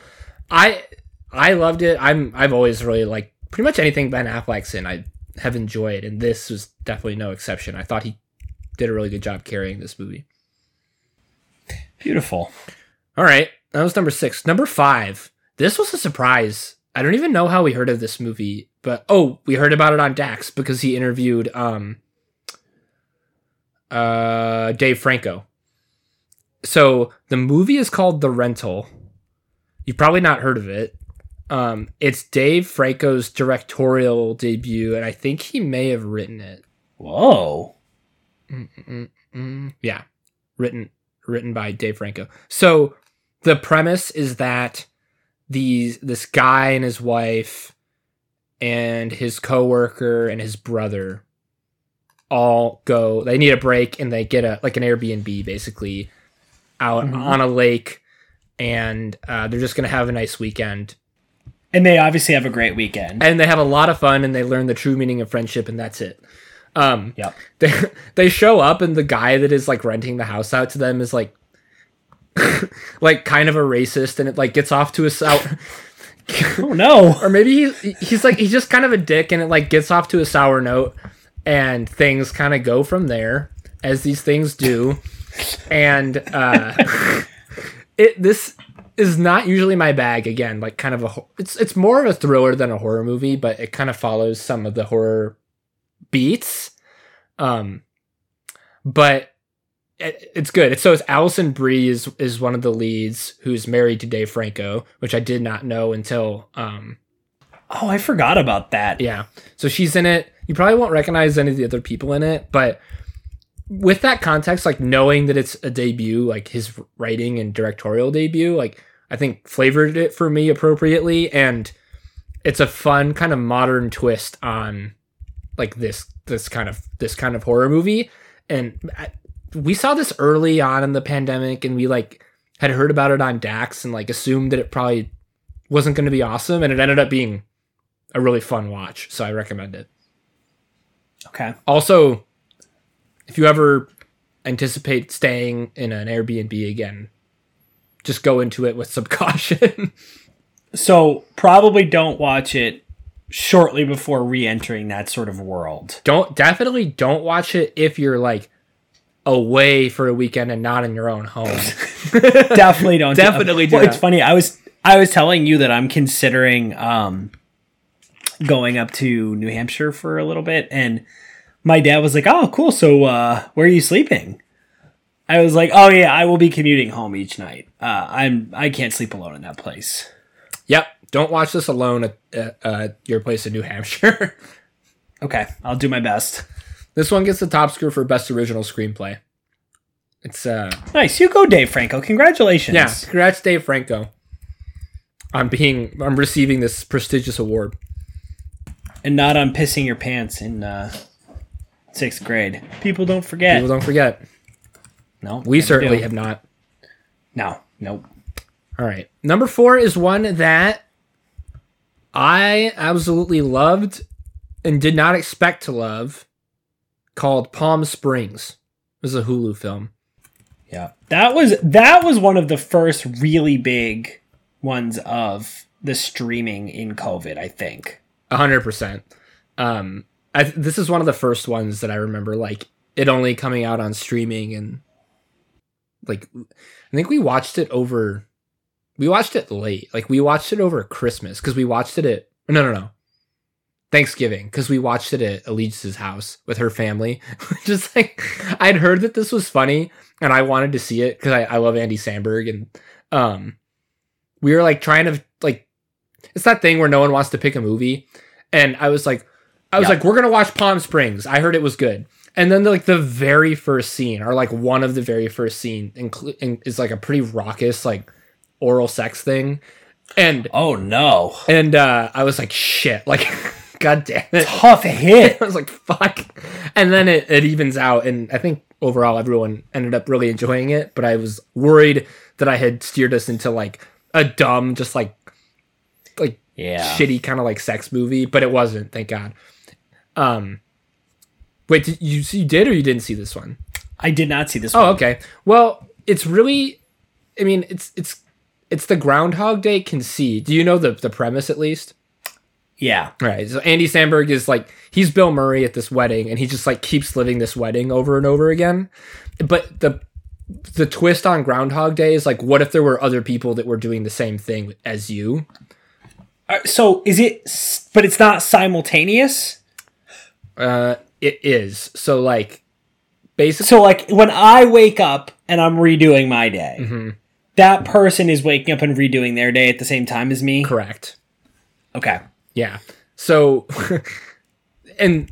I I loved it. I'm I've always really like pretty much anything Ben Affleck's in. I have enjoyed, and this was definitely no exception. I thought he did a really good job carrying this movie. Beautiful. All right, that was number six. Number five. This was a surprise. I don't even know how we heard of this movie, but oh, we heard about it on Dax because he interviewed um uh Dave Franco. So the movie is called The Rental. You've probably not heard of it. Um, it's Dave Franco's directorial debut, and I think he may have written it. Whoa. Mm, yeah, written written by Dave Franco. So the premise is that these this guy and his wife and his coworker and his brother all go they need a break and they get a like an Airbnb basically out Mhm. on a lake and uh, they're just gonna have a nice weekend And they obviously have a great weekend. and they have a lot of fun and they learn the true meaning of friendship and that's it um Yep. they they show up and the guy that is like renting the house out to them is like like kind of a racist and it like gets off to a sour Oh no. or maybe he he's like he's just kind of a dick and it like gets off to a sour note and things kind of go from there as these things do and uh it this is not usually my bag again like kind of a it's it's more of a thriller than a horror movie but it kind of follows some of the horror beats um but it's good. It's, so it's alison brie is, is one of the leads who's married to dave franco which i did not know until um Oh, I forgot about that. yeah. So she's in it. You probably won't recognize any of the other people in it but with that context like knowing that it's a debut like his writing and directorial debut like i think flavored it for me appropriately. And it's a fun kind of modern twist on like this this kind of this kind of horror movie. And we saw this early on in the pandemic and we like had heard about it on dax and like assumed that it probably wasn't going to be awesome and it ended up being a really fun watch so i recommend it Okay. also if you ever anticipate staying in an airbnb again just go into it with some caution So probably don't watch it shortly before re-entering that sort of world. don't definitely don't watch it if you're like away for a weekend and not in your own home Definitely don't. Definitely do Well, it's funny. I was I was telling you that I'm considering um going up to New Hampshire for a little bit, and my dad was like, "Oh, cool. So uh, where are you sleeping?" I was like, "Oh yeah, I will be commuting home each night. Uh, I'm I can't sleep alone in that place." yep don't watch this alone at, at uh, your place in new hampshire Okay, I'll do my best. This one gets the top score for best original screenplay it's uh Nice, you go, Dave Franco. Congratulations. yeah congrats dave franco on being on receiving this prestigious award and not on pissing your pants in uh, sixth grade. People don't forget. people don't forget no, we certainly do. have not No, nope. All right. Number four is one that I absolutely loved and did not expect to love called Palm Springs. It was a Hulu film. Yeah, that was that was one of the first really big ones of the streaming in COVID. I think. Hundred percent. Um, I, this is one of the first ones that I remember, like it only coming out on streaming and like I think we watched it over. We watched it late. Like we watched it over Christmas because we watched it at no no no Thanksgiving because we watched it at Elise's house with her family. Just like I'd heard that this was funny and I wanted to see it because I, I love Andy Samberg and um we were like trying to like it's that thing where no one wants to pick a movie and I was like, I was like, we're gonna watch Palm Springs. I heard it was good. And then like the very first scene, or like one of the very first scene, inclu- in, is like a pretty raucous like oral sex thing, and Oh no. and uh, I was like, shit, like, god damn it. Tough hit. I was like, fuck. And then it, it evens out, and I think overall everyone ended up really enjoying it. But I was worried that I had steered us into like a dumb, just like like Yeah. shitty kind of like sex movie, but it wasn't. Thank God. Um, wait, did you you did or you didn't see this one? I did not see this Oh, one. okay. Well, it's really, I mean, it's it's it's the Groundhog Day conceit. Do you know the the premise at least? Yeah. Right. So Andy Samberg is like he's Bill Murray at this wedding, and he just like keeps living this wedding over and over again. But the the twist on Groundhog Day is like, what if there were other people that were doing the same thing as you? Uh, So is it? But it's not simultaneous. Uh, it is. So like, basically, So like when I wake up and I'm redoing my day, Mm-hmm. that person is waking up and redoing their day at the same time as me. correct. Okay. Yeah. So, and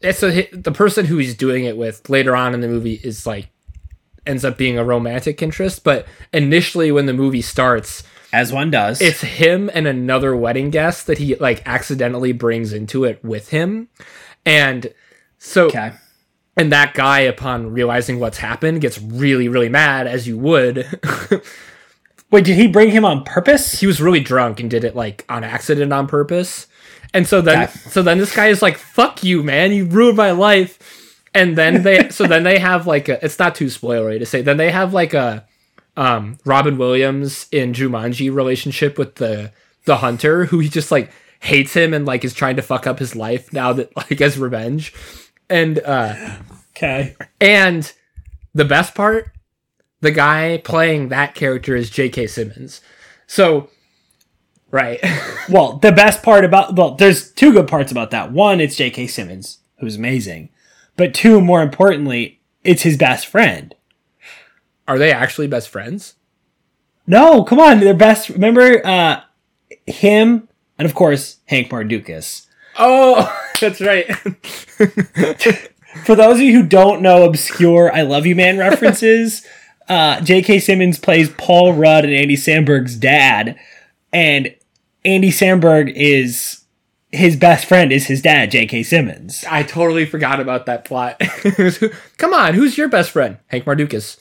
it's a the person who he's doing it with later on in the movie is like ends up being a romantic interest, but initially when the movie starts, As one does. it's him and another wedding guest that he like accidentally brings into it with him and so okay. and that guy upon realizing what's happened gets really really mad as you would Wait, did he bring him on purpose? he was really drunk and did it like on accident on purpose and so then so then this guy is like fuck you man you ruined my life and then they so then they have like a it's not too spoilery to say then they have like a um robin williams in jumanji relationship with the the hunter who he just like hates him and like is trying to fuck up his life now that like as revenge and uh Okay. and the best part, the guy playing that character is J.K. Simmons. So, right. Well, the best part about well, there's two good parts about that. One, it's J.K. Simmons, who's amazing. But two, more importantly, it's his best friend. Are they actually best friends? No, come on, they're best. Remember, uh, him and of course Hank Mardukas. Oh, that's right. For those of you who don't know obscure "I Love You Man" references, uh, J.K. Simmons plays Paul Rudd and Andy Samberg's dad, and Andy Samberg is his best friend is his dad, J.K. Simmons. I totally forgot about that plot. Come on, who's your best friend? Hank Mardukas.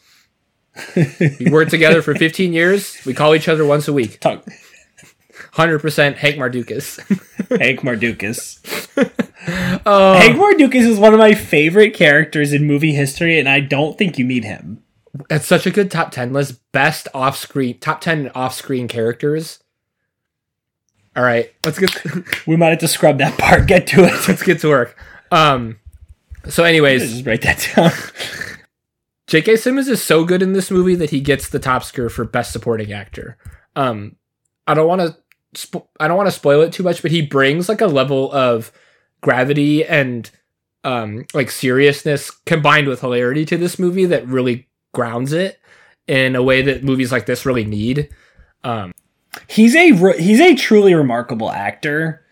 we worked together for 15 years. We call each other once a week. Talk 100% Hank Mardukas. Hank Mardukas. Hank Mardukas is one of my favorite characters in movie history, and I don't think you meet him. That's such a good top 10 list. Best off screen, top 10 off screen characters. All right, let's get. We might have to scrub that part. Get to it. let's get to work. Um, so, anyways, Just write that down. J.K. Simmons is so good in this movie that he gets the top score for best supporting actor. Um, I don't want to, spo- I don't want to spoil it too much, but he brings like a level of gravity and um, like seriousness combined with hilarity to this movie that really grounds it in a way that movies like this really need. Um, he's a re- he's a truly remarkable actor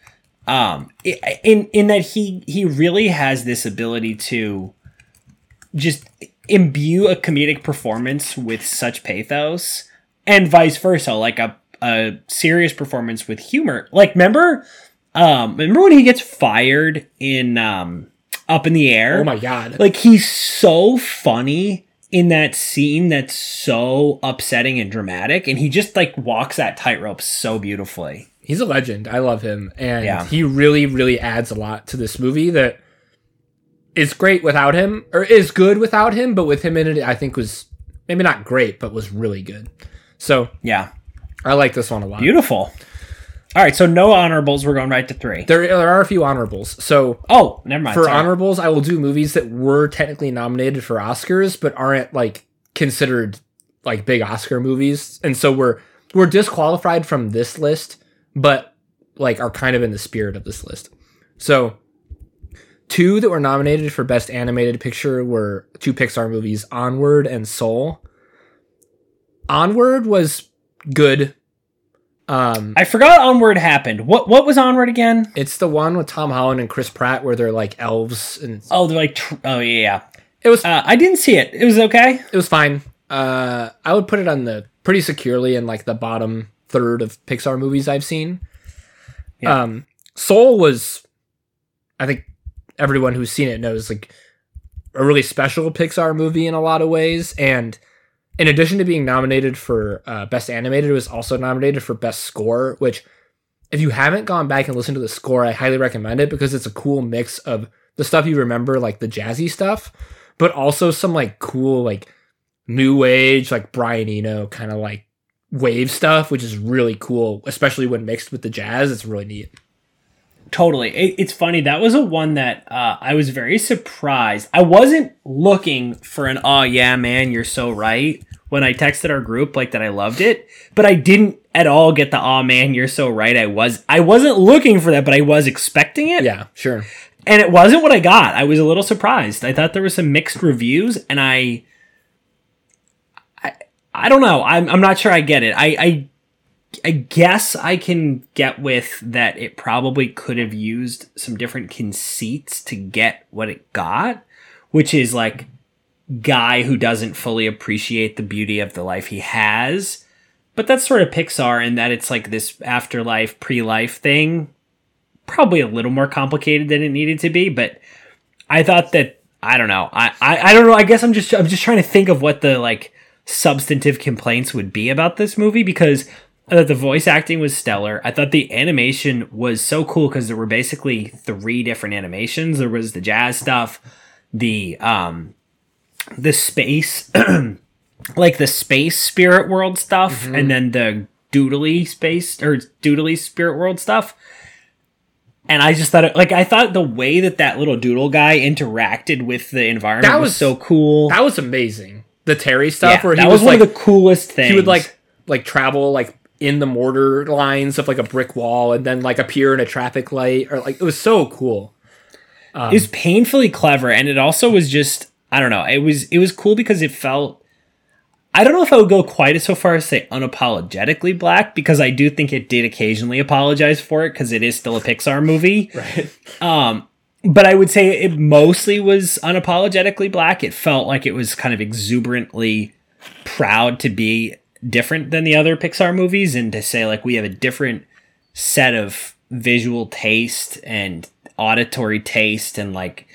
um in in that he he really has this ability to just imbue a comedic performance with such pathos and vice versa like a a serious performance with humor like remember um remember when he gets fired in um up in the air oh my god! like he's so funny in that scene that's so upsetting and dramatic and he just like walks that tightrope so beautifully he's a legend. I love him, and Yeah. he really, really adds a lot to this movie that is great without him, or is good without him, but with him in it, I think was maybe not great, but was really good. So yeah I like this one a lot. beautiful all right so no honorables we're going right to three. There, there are a few honorables. So Oh, never mind for sorry. honorables, I will do movies that were technically nominated for Oscars, but aren't like considered like big Oscar movies, and so we're we're disqualified from this list, but like are kind of in the spirit of this list. So two that were nominated for best animated picture were two Pixar movies, Onward and Soul. Onward was good. Um, I forgot Onward happened. What what was Onward again? it's the one with Tom Holland and Chris Pratt where they're like elves, and Oh, they're like tr- oh yeah, yeah. it was Uh, I didn't see it. It was okay. it was fine. Uh, I would put it on the pretty securely in like the bottom third of Pixar movies I've seen. Yeah. Um, Soul was, I think everyone who's seen it knows like a really special Pixar movie in a lot of ways, and in addition to being nominated for uh, best animated, it was also nominated for best score. Which, if you haven't gone back and listened to the score, I highly recommend it because it's a cool mix of the stuff you remember, like the jazzy stuff, but also some like cool like new age like Brian Eno kind of like wave stuff, which is really cool, especially when mixed with the jazz. It's really neat. Totally. It, it's funny. That was a one that uh, I was very surprised. I wasn't looking for an "oh yeah, man, you're so right" when I texted our group like that. I loved it, but I didn't at all get the "oh man, you're so right." I was I wasn't looking for that, but I was expecting it. Yeah, sure. and it wasn't what I got. I was a little surprised. I thought there were some mixed reviews, and I, I, I don't know. I'm I'm not sure I get it. I I, I guess I can get with that. It probably could have used some different conceits to get what it got, which is like guy who doesn't fully appreciate the beauty of the life he has. But that's sort of Pixar in that it's like this afterlife, pre-life thing probably a little more complicated than it needed to be, but I thought that I don't know. I, I, I don't know. I guess I'm just I'm just trying to think of what the like substantive complaints would be about this movie because I thought the voice acting was stellar. I thought the animation was so cool because there were basically three different animations. There was the jazz stuff, the um the space like the space spirit world stuff and then the doodly space or doodly spirit world stuff and I just thought it like I thought the way that that little doodle guy interacted with the environment That was, was- so cool. That was amazing. The Terry stuff yeah, where he that was, was, one like of the coolest things. he would like like travel like in the mortar lines of like a brick wall and then like appear in a traffic light or like it was so cool. it was painfully clever, and it also was just I don't know. It was it was cool because it felt. I don't know if I would go quite as so far as say unapologetically black because I do think it did occasionally apologize for it because it is still a Pixar movie. Right. Um, but I would say it mostly was unapologetically black. It felt like it was kind of exuberantly proud to be different than the other Pixar movies and to say like we have a different set of visual taste and auditory taste and like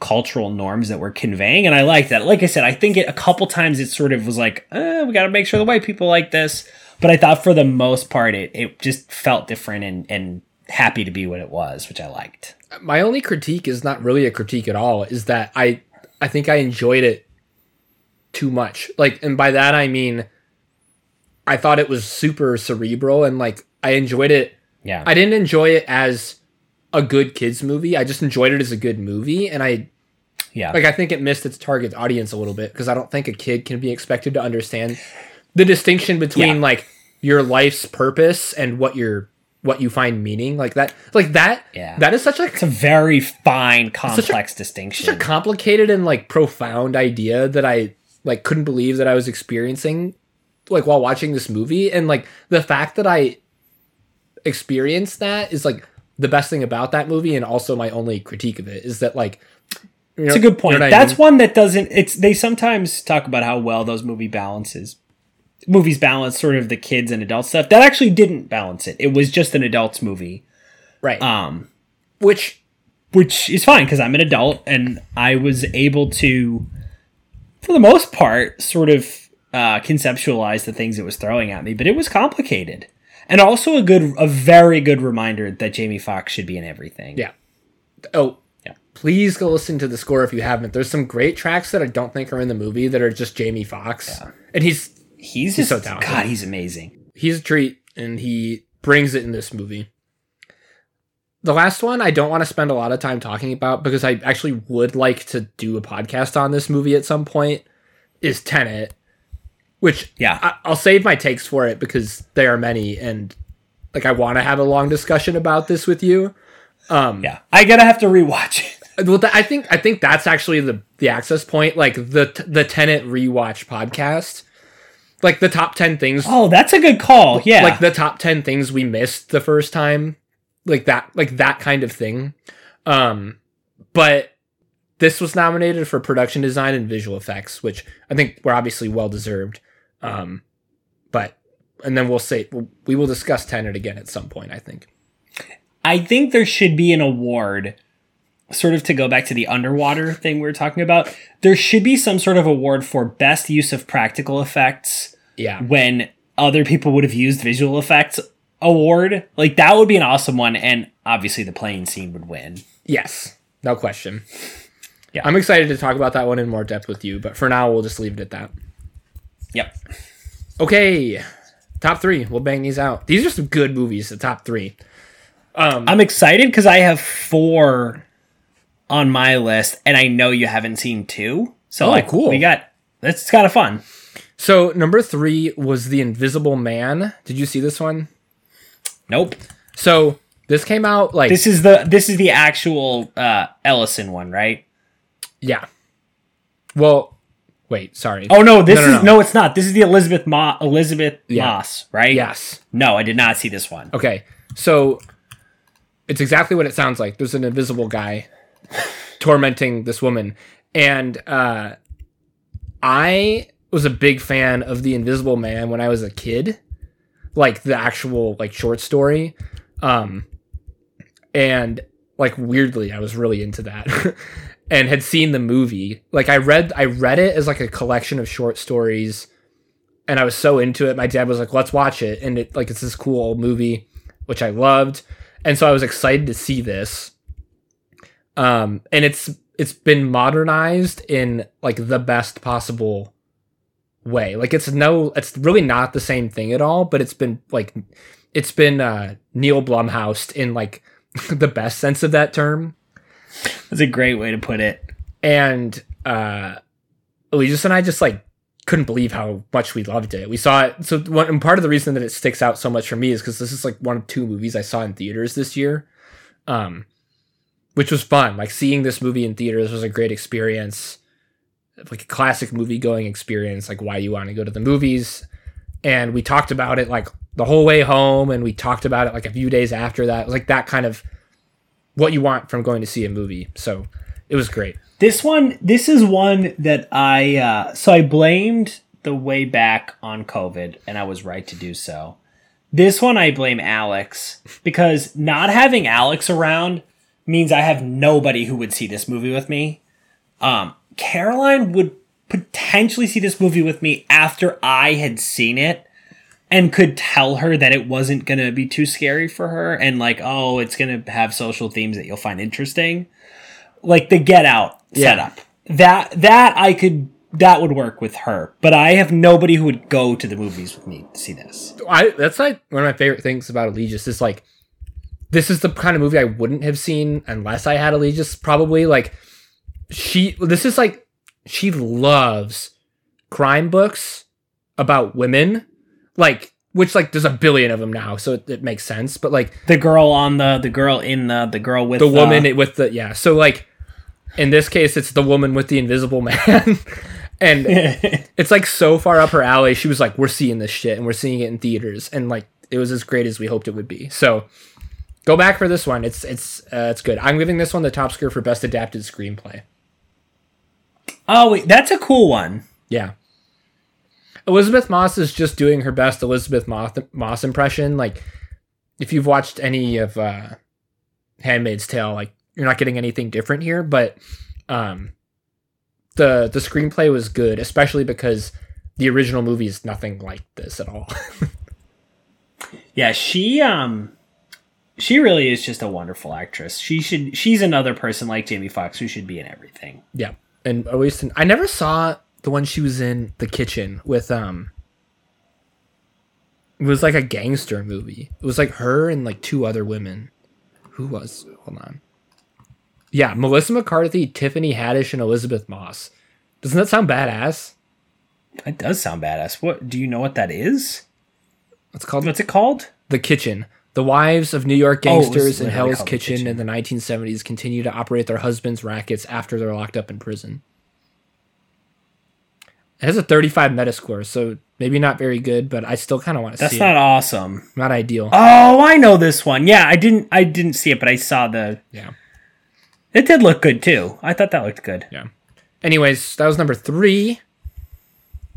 cultural norms that we're conveying and I like that. Like I said, I think it a couple times it sort of was like, eh, we got to make sure the white people like this. But I thought for the most part it it just felt different and and happy to be what it was, which I liked. My only critique is not really a critique at all. Is that I I think I enjoyed it too much. Like, and by that I mean I thought it was super cerebral and like I enjoyed it. Yeah. I didn't enjoy it as a good kids movie. I just enjoyed it as a good movie, and I yeah. like I think it missed its target audience a little bit because I don't think a kid can be expected to understand the distinction between Yeah. like your life's purpose and what your what you find meaning like that like that Yeah. that is such like it's a very fine, complex such a distinction. complicated and like profound idea that I like couldn't believe that I was experiencing like while watching this movie and like the fact that I experienced that is like the best thing about that movie and also my only critique of it is that like you It's a good point. That's one that doesn't. It's they sometimes talk about how well those movie balances. Movies balance sort of the kids and adult stuff. That actually didn't balance it. It was just an adults movie, right um, which which is fine because I'm an adult and I was able to, for the most part, sort of uh, conceptualize the things it was throwing at me. But it was complicated, and also a good, a very good reminder that Jamie Foxx should be in everything. Yeah. Oh, Yeah. Please go listen to the score if you haven't. There's some great tracks that I don't think are in the movie that are just Jamie Foxx, and he's he's, He's just, so talented. God, he's amazing. he's a treat, and he brings it in this movie. The last one I don't want to spend a lot of time talking about because I actually would like to do a podcast on this movie at some point. Is Tenet, which Yeah. I, I'll save my takes for it because there are many, and like I want to have a long discussion about this with you. Um, Yeah, I gotta have to rewatch it. Well, th- I think I think that's actually the the access point, like the the Tenet rewatch podcast. like the top 10 things Oh, that's a good call. Yeah. like the top 10 things we missed the first time like that like that kind of thing um but this was nominated for production design and visual effects which i think were obviously well deserved um but and then we'll say we will discuss tenet again at some point i think I think there should be an award, sort of to go back to the underwater thing we were talking about. There should be some sort of award for best use of practical effects yeah when other people would have used visual effects award. Like that would be an awesome one, and obviously the plane scene would win. yes no question Yeah. i'm excited to talk about that one in more depth with you but for now we'll just leave it at that Yep. okay top three we'll bang these out these are some good movies the top three um I'm excited because I have four on my list, and I know you haven't seen two. So Oh, like, cool. We got that's kind of fun. So number three was The Invisible Man. Did you see this one? Nope. So this came out like This is the this is the actual uh Ellison one, right? yeah. Well, wait, sorry. Oh no, this No, no, is no. it's not. This is the Elisabeth Ma- Elisabeth Yeah. Moss, right? yes. No, I did not see this one. Okay. So it's exactly what it sounds like. There's an invisible guy tormenting this woman, and uh, I was a big fan of The Invisible Man when I was a kid, like the actual like short story, um, and like weirdly, I was really into that. and had seen the movie. Like i read i read it as like a collection of short stories and i was so into it my dad was like let's watch it. And it like it's this cool old movie which i loved and so i was excited to see this. Um and it's it's been modernized in like the best possible way. Like it's no it's really not the same thing at all but it's been like it's been uh neil blumhouse in like the best sense of that term That's a great way to put it. and uh and I just like couldn't believe how much we loved it. We saw it so one and part of the reason that it sticks out so much for me is because this is like one of two movies I saw in theaters this year. Um which was fun. Like seeing this movie in theaters was a great experience. Like a classic movie going experience, like why you want to go to the movies. And we talked about it like the whole way home and we talked about it like a few days after that. It was like that kind of what you want from going to see a movie. So it was great. This one, this is one that I uh so I blamed the way back on COVID, and I was right to do so. This one I blame Alex because not having Alex around means I have nobody who would see this movie with me. Um, Caroline would potentially see this movie with me after I had seen it and could tell her that it wasn't going to be too scary for her and like, oh, it's going to have social themes that you'll find interesting. Like the Get Out Yeah. setup. That that I could that would work with her, but I have nobody who would go to the movies with me to see this. I that's like one of my favorite things about Allegius is like this is the kind of movie I wouldn't have seen unless I had Allegius probably like she this is like she loves crime books about women like which like there's a billion of them now so it, it makes sense but like The girl on the the girl in the the girl with the woman with the yeah so like in this case it's the woman with the invisible man and it's like so far up her alley. She was like, "We're seeing this shit, and we're seeing it in theaters," and like it was as great as we hoped it would be. So go back for this one. It's it's uh, it's good. I'm giving this one the top score for best adapted screenplay. oh wait, that's a cool one. Yeah. Elisabeth Moss is just doing her best Elisabeth Moss, Moss impression. Like, if you've watched any of uh, Handmaid's Tale, like you're not getting anything different here, but um, the the screenplay was good, especially because the original movie is nothing like this at all. Yeah, she um she really is just a wonderful actress. She should she's another person like Jamie Foxx who should be in everything. yeah, and at least in, I never saw the one she was in the kitchen with um. It was like a gangster movie. It was like her and like two other women. Who was? Hold on. Yeah, Melissa McCarthy, Tiffany Haddish, and Elisabeth Moss. Doesn't that sound badass? That does sound badass. What do you know what that is? It's called What's it called? The Kitchen. The wives of New York Oh, gangsters in Hell's Kitchen, Kitchen. in the 1970s continue to operate their husbands' rackets after they're locked up in prison. It has a 35 Metascore, so Maybe not very good, but I still kind of want to That's see That's not it. awesome. Not ideal. Oh, I know this one. Yeah, I didn't I didn't see it, but I saw the Yeah. It did look good too. I thought that looked good. Yeah. Anyways, that was number three,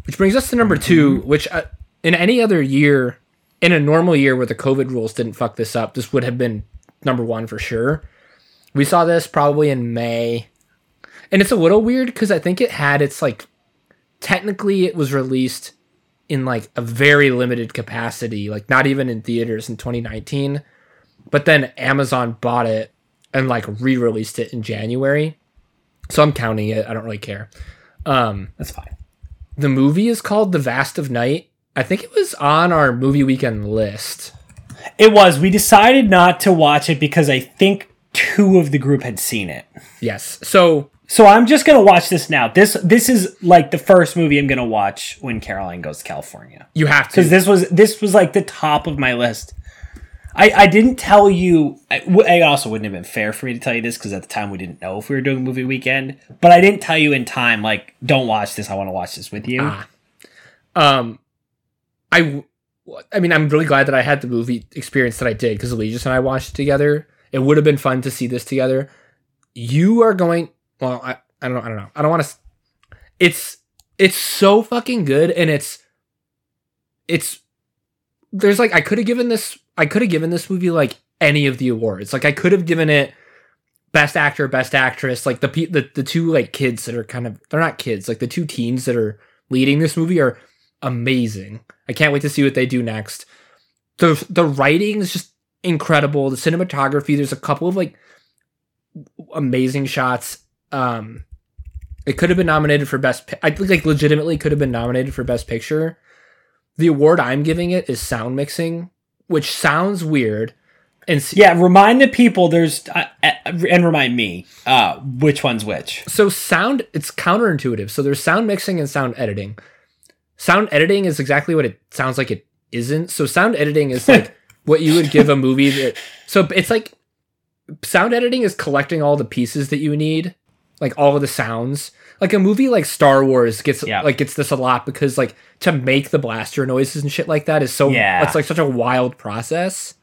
which brings us to number two, which uh, in any other year, in a normal year where the COVID rules didn't fuck this up, this would have been number one for sure. We saw this probably in May, and it's a little weird because I think it had its like technically it was released in like a very limited capacity, like not even in theaters in 2019, but then Amazon bought it and like re-released it in January. So I'm counting it. I don't really care. Um, That's fine. the movie is called The Vast of Night. I think it was on our movie weekend list. It was. We decided not to watch it because I think two of the group had seen it. Yes. So So I'm just gonna watch this now. This this is like the first movie I'm gonna watch when Caroline goes to California. you have to. Because this was this was like the top of my list. I, I didn't tell you. I also wouldn't have been fair for me to tell you this because at the time we didn't know if we were doing movie weekend. But I didn't tell you in time. Like, don't watch this. I want to watch this with you. Ah. Um, I mean, I'm really glad that I had the movie experience that I did because Allegiance and I watched it together. It would have been fun to see this together. You are going. Well, I, I don't know. I don't know. I don't want to. It's it's so fucking good, and it's it's there's like I could have given this. I could have given this movie like any of the awards. Like I could have given it best actor, best actress. Like the the the two like kids that are kind of they're not kids. Like the two teens that are leading this movie are amazing. I can't wait to see what they do next. The the writing is just incredible. The cinematography, there's a couple of like amazing shots. Um it could have been nominated for best pi- I think like legitimately could have been nominated for best picture. The award I'm giving it is sound mixing, which sounds weird. And Yeah, remind the people there's uh, uh, and remind me uh, which one's which. so sound it's counterintuitive so there's sound mixing and sound editing sound editing is exactly what it sounds like it isn't so sound editing is like what you would give a movie that so it's like sound editing is collecting all the pieces that you need like all of the sounds like a movie like star wars gets Yeah. like gets this a lot because like to make the blaster noises and shit like that is so Yeah. it's like such a wild process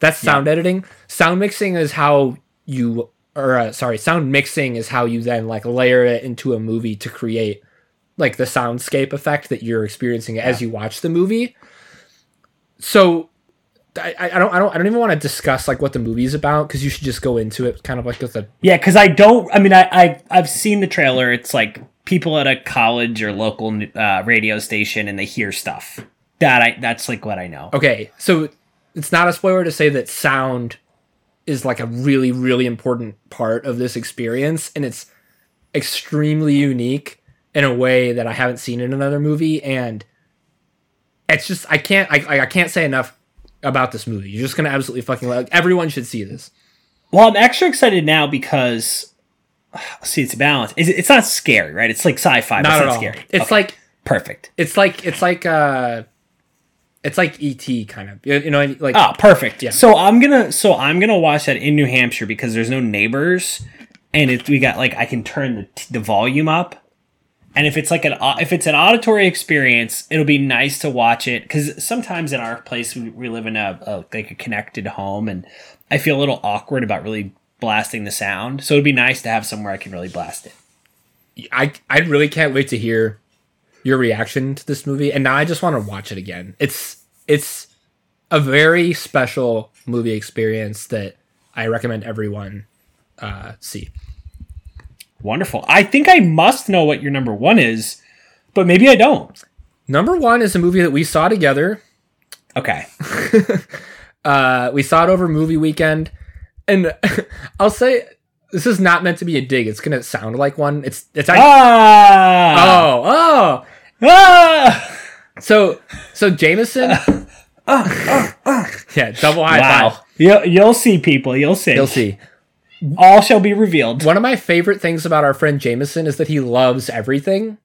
that's sound editing. Sound mixing is how you, or uh, sorry, sound mixing is how you then like layer it into a movie to create like the soundscape effect that you're experiencing as you watch the movie. So I, I don't I don't I don't even want to discuss like what the movie's about because you should just go into it kind of like with a Yeah, because I don't. I mean, I, I I've seen the trailer. It's like people at a college or local uh, radio station, and they hear stuff. That I that's like what I know. Okay, so it's not a spoiler to say that sound is like a really, really important part of this experience, and it's extremely unique in a way that I haven't seen in another movie. And it's just I can't I I can't say enough about this movie. You're just gonna absolutely fucking love. Everyone should see this. Well, I'm extra excited now because see, it's a balance. It's, it's not scary, right? It's like sci-fi, Not it's at not all. scary. It's Okay, like perfect. it's like it's like uh, it's like ET kind of. You know like Oh, perfect. Yeah. So I'm gonna so I'm gonna watch that in New Hampshire because there's no neighbors, and if we got like I can turn the the volume up, and if it's like an if it's an auditory experience, it'll be nice to watch it because sometimes in our place we, we live in a, a like a connected home, and I feel a little awkward about really blasting the sound. So it'd be nice to have somewhere I can really blast it. I I really can't wait to hear your reaction to this movie, and now I just want to watch it again. It's it's a very special movie experience that I recommend everyone uh, see. Wonderful. I think I must know what your number one is, but maybe I don't. Number one is a movie that we saw together. Okay. Uh, we saw it over movie weekend, and I'll say this is not meant to be a dig. It's gonna sound like one. It's it's actually, Ah. oh oh. Ah. So so Jameson. yeah, double high Wow. five. You'll, you'll see, people. You'll see. You'll see. All shall be revealed. One of my favorite things about our friend Jameson is that he loves everything.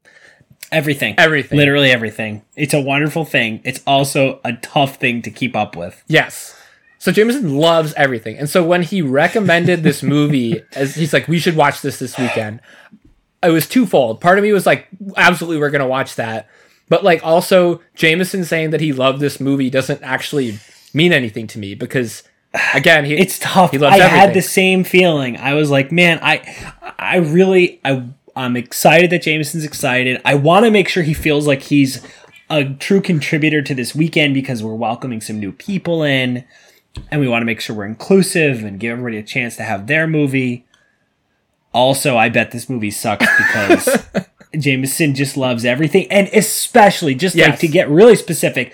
Everything. Everything. Literally everything. It's a wonderful thing. It's also a tough thing to keep up with. Yes. So Jameson loves everything. And so when he recommended this movie as he's like we should watch this this weekend. It was twofold. Part of me was like absolutely we're going to watch that. But like also Jameson saying that he loved this movie doesn't actually mean anything to me because again, he, it's tough. He loves I had the same feeling. I was like, man, I, I really, I, I'm excited that Jameson's excited. I want to make sure he feels like he's a true contributor to this weekend because we're welcoming some new people in, and we want to make sure we're inclusive and give everybody a chance to have their movie. Also, I bet this movie sucks because Jameson just loves everything, and especially just like to get really specific,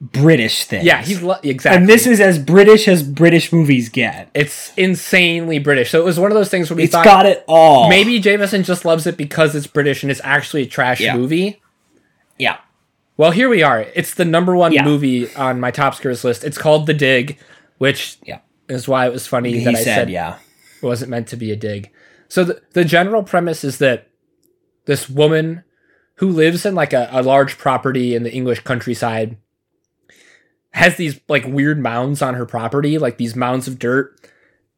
British things. yeah, he's lo- exactly. And this is as British as British movies get. it's insanely British. So it was one of those things where we It's thought got it all. maybe Jameson just loves it because it's British and it's actually a trash Yeah. movie. Yeah. Well, here we are. It's the number one Yeah. movie on my top scores list. It's called The Dig, which Yeah. is why it was funny He that I said, said yeah. it wasn't meant to be a dig. So the, the general premise is that this woman who lives in like a, a large property in the English countryside has these like weird mounds on her property, like these mounds of dirt,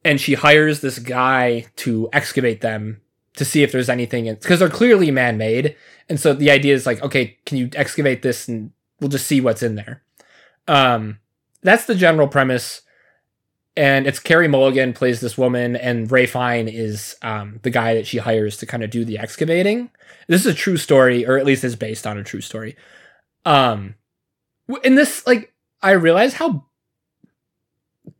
and she hires this guy to excavate them to see if there's anything in because they're clearly man-made. And so the idea is like, okay, can you excavate this and we'll just see what's in there. Um that's the general premise and it's Carey Mulligan plays this woman, and Ralph Fiennes is um, the guy that she hires to kind of do the excavating. This is a true story, or at least is based on a true story. Um, in this, like, I realize how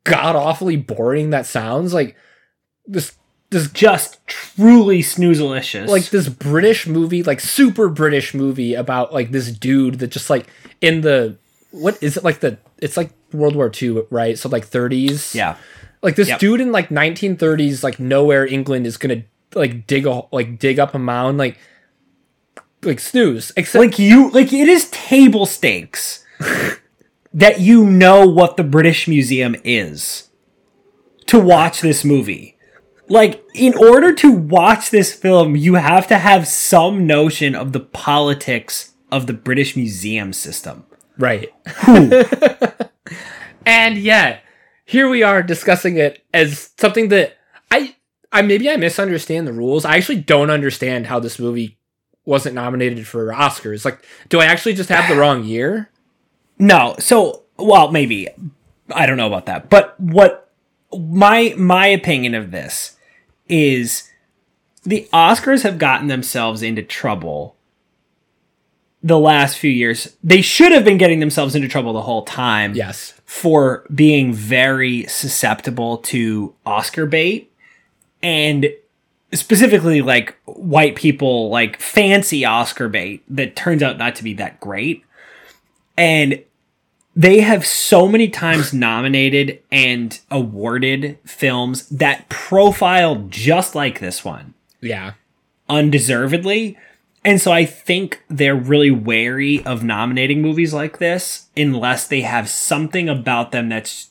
god awfully boring that sounds. Like this, this Just truly snoozelicious. like this British movie, like super British movie about like this dude that just like in the what is it like the it's like World War II, right? So like 30s. yeah. Like this Yep. dude in like 1930s, like nowhere England is gonna like dig a like dig up a mound, like like snooze. Except Like you, like it is table stakes that you know what the British Museum is to watch this movie. Like, in order to watch this film, you have to have some notion of the politics of the British Museum system. right. and yet, here we are discussing it as something that I I maybe I misunderstand the rules. I actually don't understand how this movie wasn't nominated for Oscars. Like, do I actually just have the wrong year? No, so well, maybe I don't know about that, but what my my opinion of this is the Oscars have gotten themselves into trouble the last few years. They should have been getting themselves into trouble the whole time Yes. for being very susceptible to Oscar bait and specifically like white people like fancy Oscar bait that turns out not to be that great. And they have so many times nominated and awarded films that profile just like this one Yeah. undeservedly. And so I think they're really wary of nominating movies like this unless they have something about them that's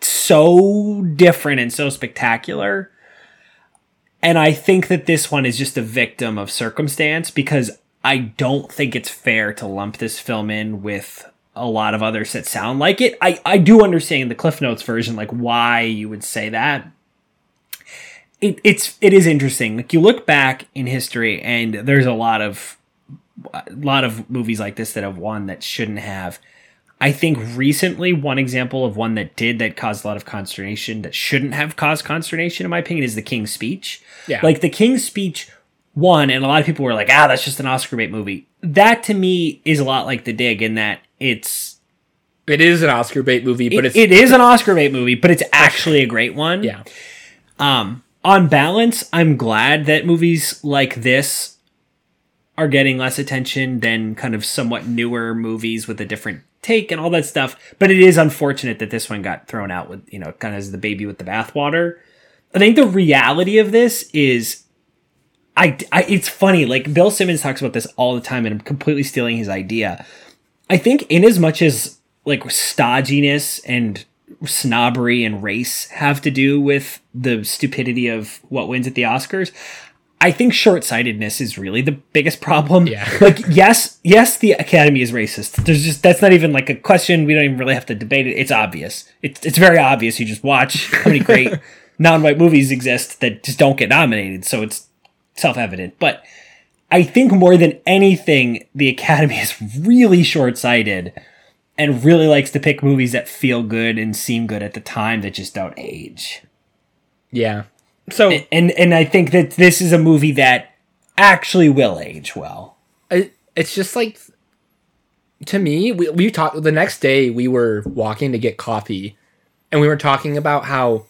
so different and so spectacular. And I think that this one is just a victim of circumstance because I don't think it's fair to lump this film in with a lot of others that sound like it. I, I do understand the Cliff Notes version, like why you would say that it, it's it is interesting. Like you look back in history, and there's a lot of a lot of movies like this that have won that shouldn't have. I think recently one example of one that did that caused a lot of consternation that shouldn't have caused consternation, in my opinion, is The King's Speech. Yeah. Like The King's Speech won, and a lot of people were like, "Ah, that's just an Oscar bait movie." That to me is a lot like The Dig in that it's It is an Oscar bait movie, but it- it's it is an Oscar bait movie, but it's actually a great one. yeah. Um, on balance, I'm glad that movies like this are getting less attention than kind of somewhat newer movies with a different take and all that stuff. But it is unfortunate that this one got thrown out with, you know, kind of as the baby with the bathwater. I think the reality of this is I, I it's funny like Bill Simmons talks about this all the time and I'm completely stealing his idea. I think in as much as like stodginess and snobbery and race have to do with the stupidity of what wins at the Oscars, I think short-sightedness is really the biggest problem. Yeah. like yes, yes, the Academy is racist. There's just that's not even like a question. We don't even really have to debate it. It's obvious. It's it's very obvious. You just watch how many great non-white movies exist that just don't get nominated. So it's self-evident. But I think more than anything, the Academy is really short sighted and really likes to pick movies that feel good and seem good at the time that just don't age. Yeah. So And and I think that this is a movie that actually will age well. it, it's just like to me we, we talked the next day we were walking to get coffee and we were talking about how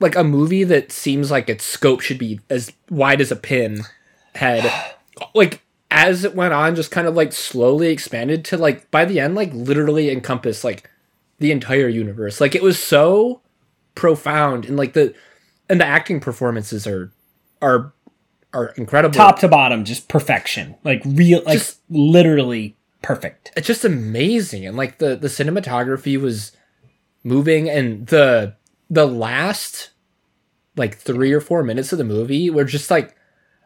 like a movie that seems like its scope should be as wide as a pin had like as it went on just kind of like slowly expanded to like by the end like literally encompass like the entire universe like it was so profound and like the and the acting performances are are are incredible Top to bottom, just perfection. Like real like Just- literally perfect. it's just amazing and like the the cinematography was moving and the the last like 3 or 4 minutes of the movie were just like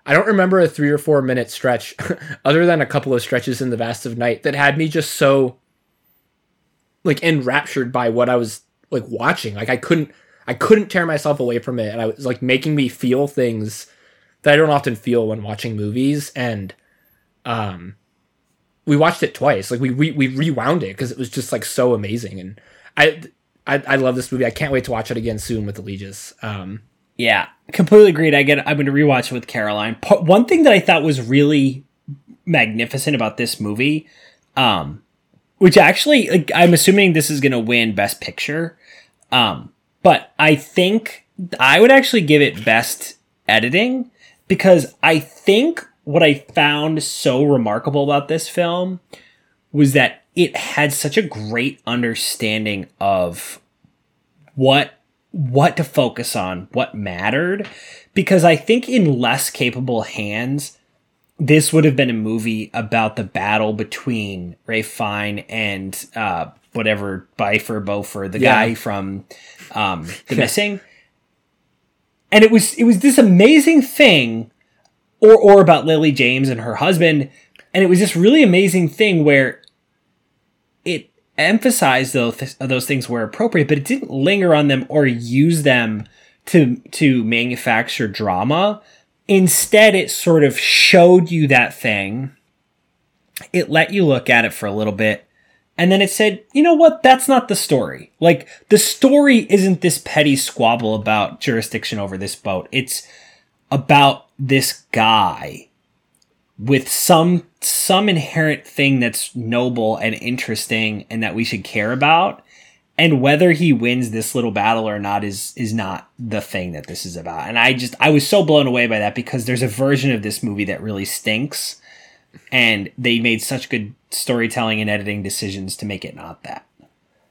I don't remember a 3 or 4 minute stretch other than a couple of stretches in the vast of night that had me just so like enraptured by what I was like watching like I couldn't I couldn't tear myself away from it and I was like making me feel things that I don't often feel when watching movies and um we watched it twice. Like we we, we rewound it because it was just like so amazing, and I, I I love this movie. I can't wait to watch it again soon with Allegius. Um, Yeah, completely agreed. I get. I'm going to rewatch it with Caroline. One thing that I thought was really magnificent about this movie, um, which actually, like, I'm assuming this is going to win Best Picture, um, but I think I would actually give it Best Editing because I think what I found so remarkable about this film was that it had such a great understanding of what what to focus on, what mattered, because I think in less capable hands, this would have been a movie about the battle between Ralph Fiennes and uh, whatever Bifer Bofer, the Yeah. guy from um, The Missing, and it was it was this amazing thing, or or about Lily James and her husband, and it was this really amazing thing where it emphasized those those things where appropriate, but it didn't linger on them or use them to to manufacture drama. Instead, it sort of showed you that thing. It let you look at it for a little bit, and then it said, "You know what? That's not the story. Like the story isn't this petty squabble about jurisdiction over this boat. It's about this guy with some some inherent thing that's noble and interesting and that we should care about and whether he wins this little battle or not is is not the thing that this is about and i just i was so blown away by that because there's a version of this movie that really stinks and they made such good storytelling and editing decisions to make it not that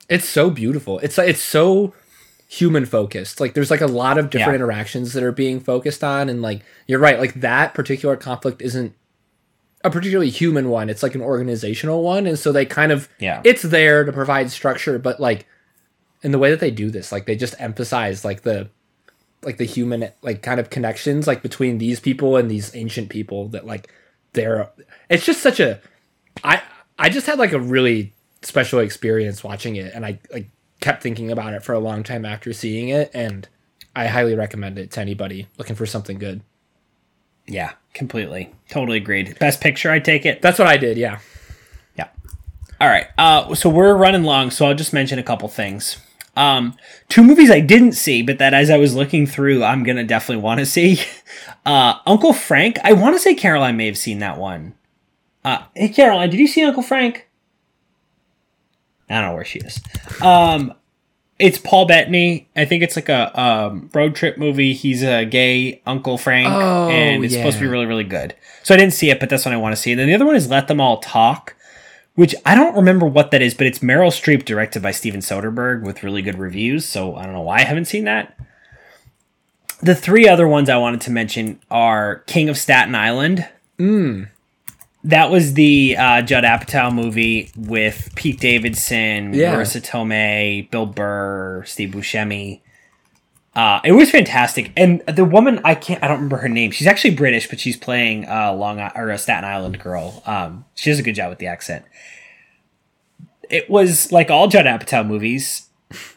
it's so beautiful. It's like it's so human focused. Like there's like a lot of different Yeah. interactions that are being focused on, and like you're right. Like that particular conflict isn't a particularly human one. It's like an organizational one, and so they kind of Yeah. it's there to provide structure, but like in the way that they do this, like they just emphasize like the like the human like kind of connections like between these people and these ancient people that like they're it's just such a I I just had like a really special experience watching it and I like kept thinking about it for a long time after seeing it and I highly recommend it to anybody looking for something good. yeah completely totally agreed best picture i take it That's what I did, yeah. Yeah. All right. Uh, so we're running long, so I'll just mention a couple things. Um, two movies I didn't see, but that as I was looking through, I'm gonna definitely want to see. Uh, Uncle Frank. I want to say Caroline may have seen that one. Uh, hey Caroline, did you see Uncle Frank? I don't know where she is. Um, it's Paul Bettany. I think it's like a um, road trip movie. He's a gay Uncle Frank, Oh, and it's supposed to be really, really good. So I didn't see it, but that's what I want to see. And then the other one is Let Them All Talk, which I don't remember what that is, but it's Meryl Streep directed by Steven Soderbergh with really good reviews. So I don't know why I haven't seen that. The three other ones I wanted to mention are King of Staten Island. That was the uh, Judd Apatow movie with Pete Davidson, Yeah. Marisa Tomei, Bill Burr, Steve Buscemi. Uh, it was fantastic, and the woman I can't I don't remember her name. She's actually British, but she's playing a Long or a Staten Island girl. Um, she does a good job with the accent. It was like all Judd Apatow movies,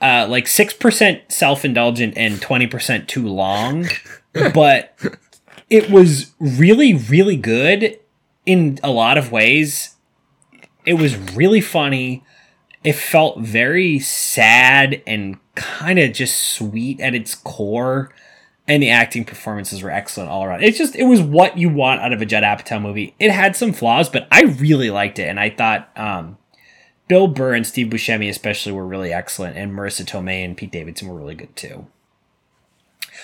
uh, like six percent self indulgent and twenty percent too long, but it was really, really good in a lot of ways. It was really funny. It felt very sad and kind of just sweet at its core. And the acting performances were excellent all around. It's just, it was what you want out of a Judd Apatow movie. It had some flaws, but I really liked it. And I thought um, Bill Burr and Steve Buscemi, especially, were really excellent. And Marisa Tomei and Pete Davidson were really good too.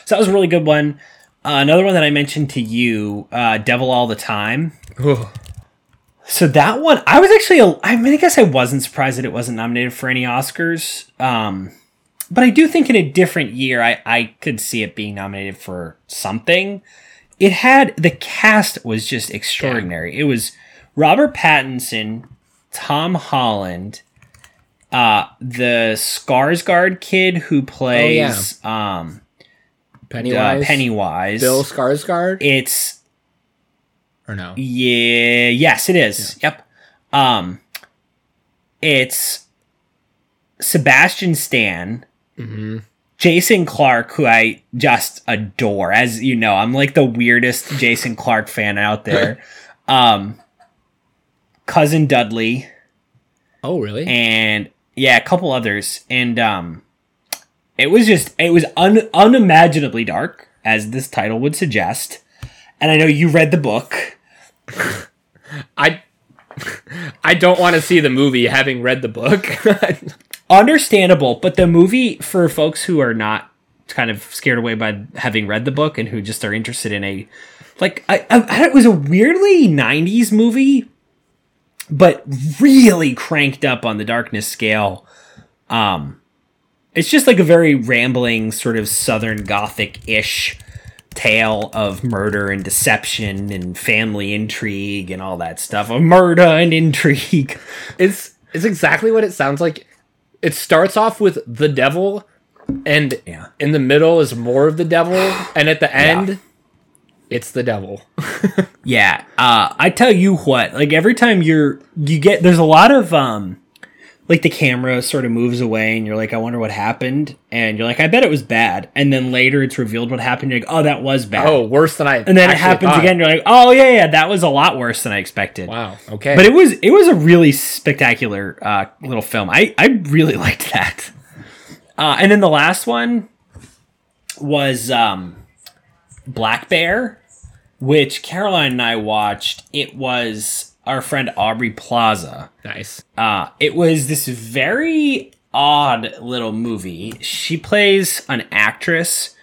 So that was a really good one. Uh, another one that I mentioned to you, uh, Devil All the Time. So that one, I was actually, a, I mean, I guess I wasn't surprised that it wasn't nominated for any Oscars. Um, but I do think in a different year, I, I could see it being nominated for something. It had, the cast was just extraordinary. It was Robert Pattinson, Tom Holland, uh, the Skarsgård kid who plays, um, Pennywise. uh, Pennywise. Bill Skarsgård. It's or no? yeah, yes, it is. Yep. Um, it's Sebastian Stan, Jason Clarke, who I just adore. As you know, I'm like the weirdest Jason Clarke fan out there. um, cousin Dudley Oh, really? and yeah, a couple others, and um, it was just it was un- unimaginably dark, as this title would suggest. And I know you read the book. I I don't want to see the movie having read the book. Understandable, but the movie for folks who are not kind of scared away by having read the book and who just are interested in a like I, I, it was a weirdly 90s movie but really cranked up on the darkness scale um it's just like a very rambling sort of southern gothic-ish tale of murder and deception and family intrigue and all that stuff of murder and intrigue it's it's exactly what it sounds like. It starts off with the devil, and Yeah. in the middle is more of the devil, and at the end, it's the devil. Yeah, uh, I tell you what, like every time you're you get there's a lot of um like the camera sort of moves away and you're like, I wonder what happened, and you're like, I bet it was bad, and then later it's revealed what happened. You're like, oh, that was bad. Oh, worse than I. and then it happens thought. again. You're like, oh yeah, yeah, that was a lot worse than I expected. Wow. Okay. But it was it was a really spectacular uh, little film. I I really liked that. Uh, and then the last one was um, Black Bear, which Caroline and I watched. It was our friend Aubrey Plaza. nice. Uh, it was this very odd little movie. She plays an actress.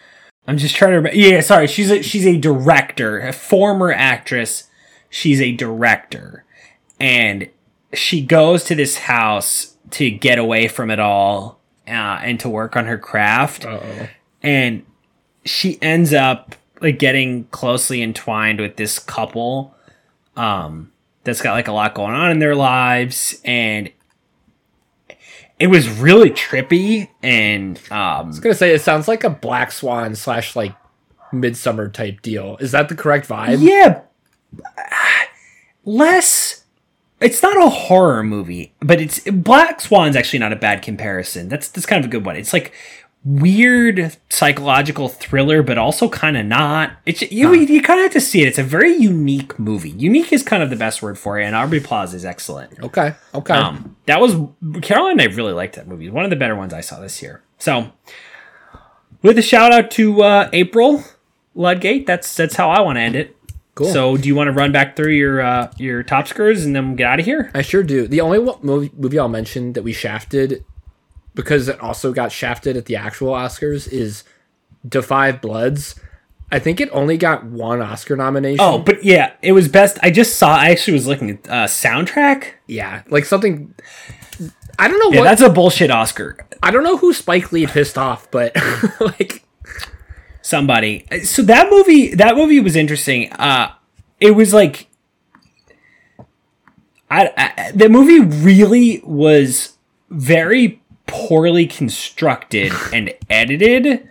I'm just trying to remember. Yeah, sorry. She's a, she's a director, a former actress. She's a director, and she goes to this house to get away from it all uh, and to work on her craft. Uh-oh. And she ends up like getting closely entwined with this couple um that's got like a lot going on in their lives and it was really trippy and um I was gonna say it sounds like a Black Swan slash like Midsummer type deal. Is that the correct vibe? yeah less it's not a horror movie but it's black swan's actually not a bad comparison that's that's kind of a good one it's like weird psychological thriller but also kind of not it's you, you kind of have to see it it's a very unique movie unique is kind of the best word for it and aubrey plaza is excellent Okay. Okay. um that was caroline i really liked that movie one of the better ones i saw this year so with a shout out to uh april ludgate that's that's how i want to end it Cool. so, do you want to run back through your uh, your top scores and then get out of here? I sure do. The only movie, movie I'll mention that we shafted because it also got shafted at the actual Oscars is Five Bloods. I think it only got one Oscar nomination. Oh, but yeah, it was best. I just saw. I actually was looking at uh, soundtrack. yeah, like something. I don't know Yeah, what. that's a bullshit Oscar. I don't know who Spike Lee pissed off, but like, Somebody. So that movie, that movie was interesting. Uh, it was like, I, I the movie really was very poorly constructed and edited,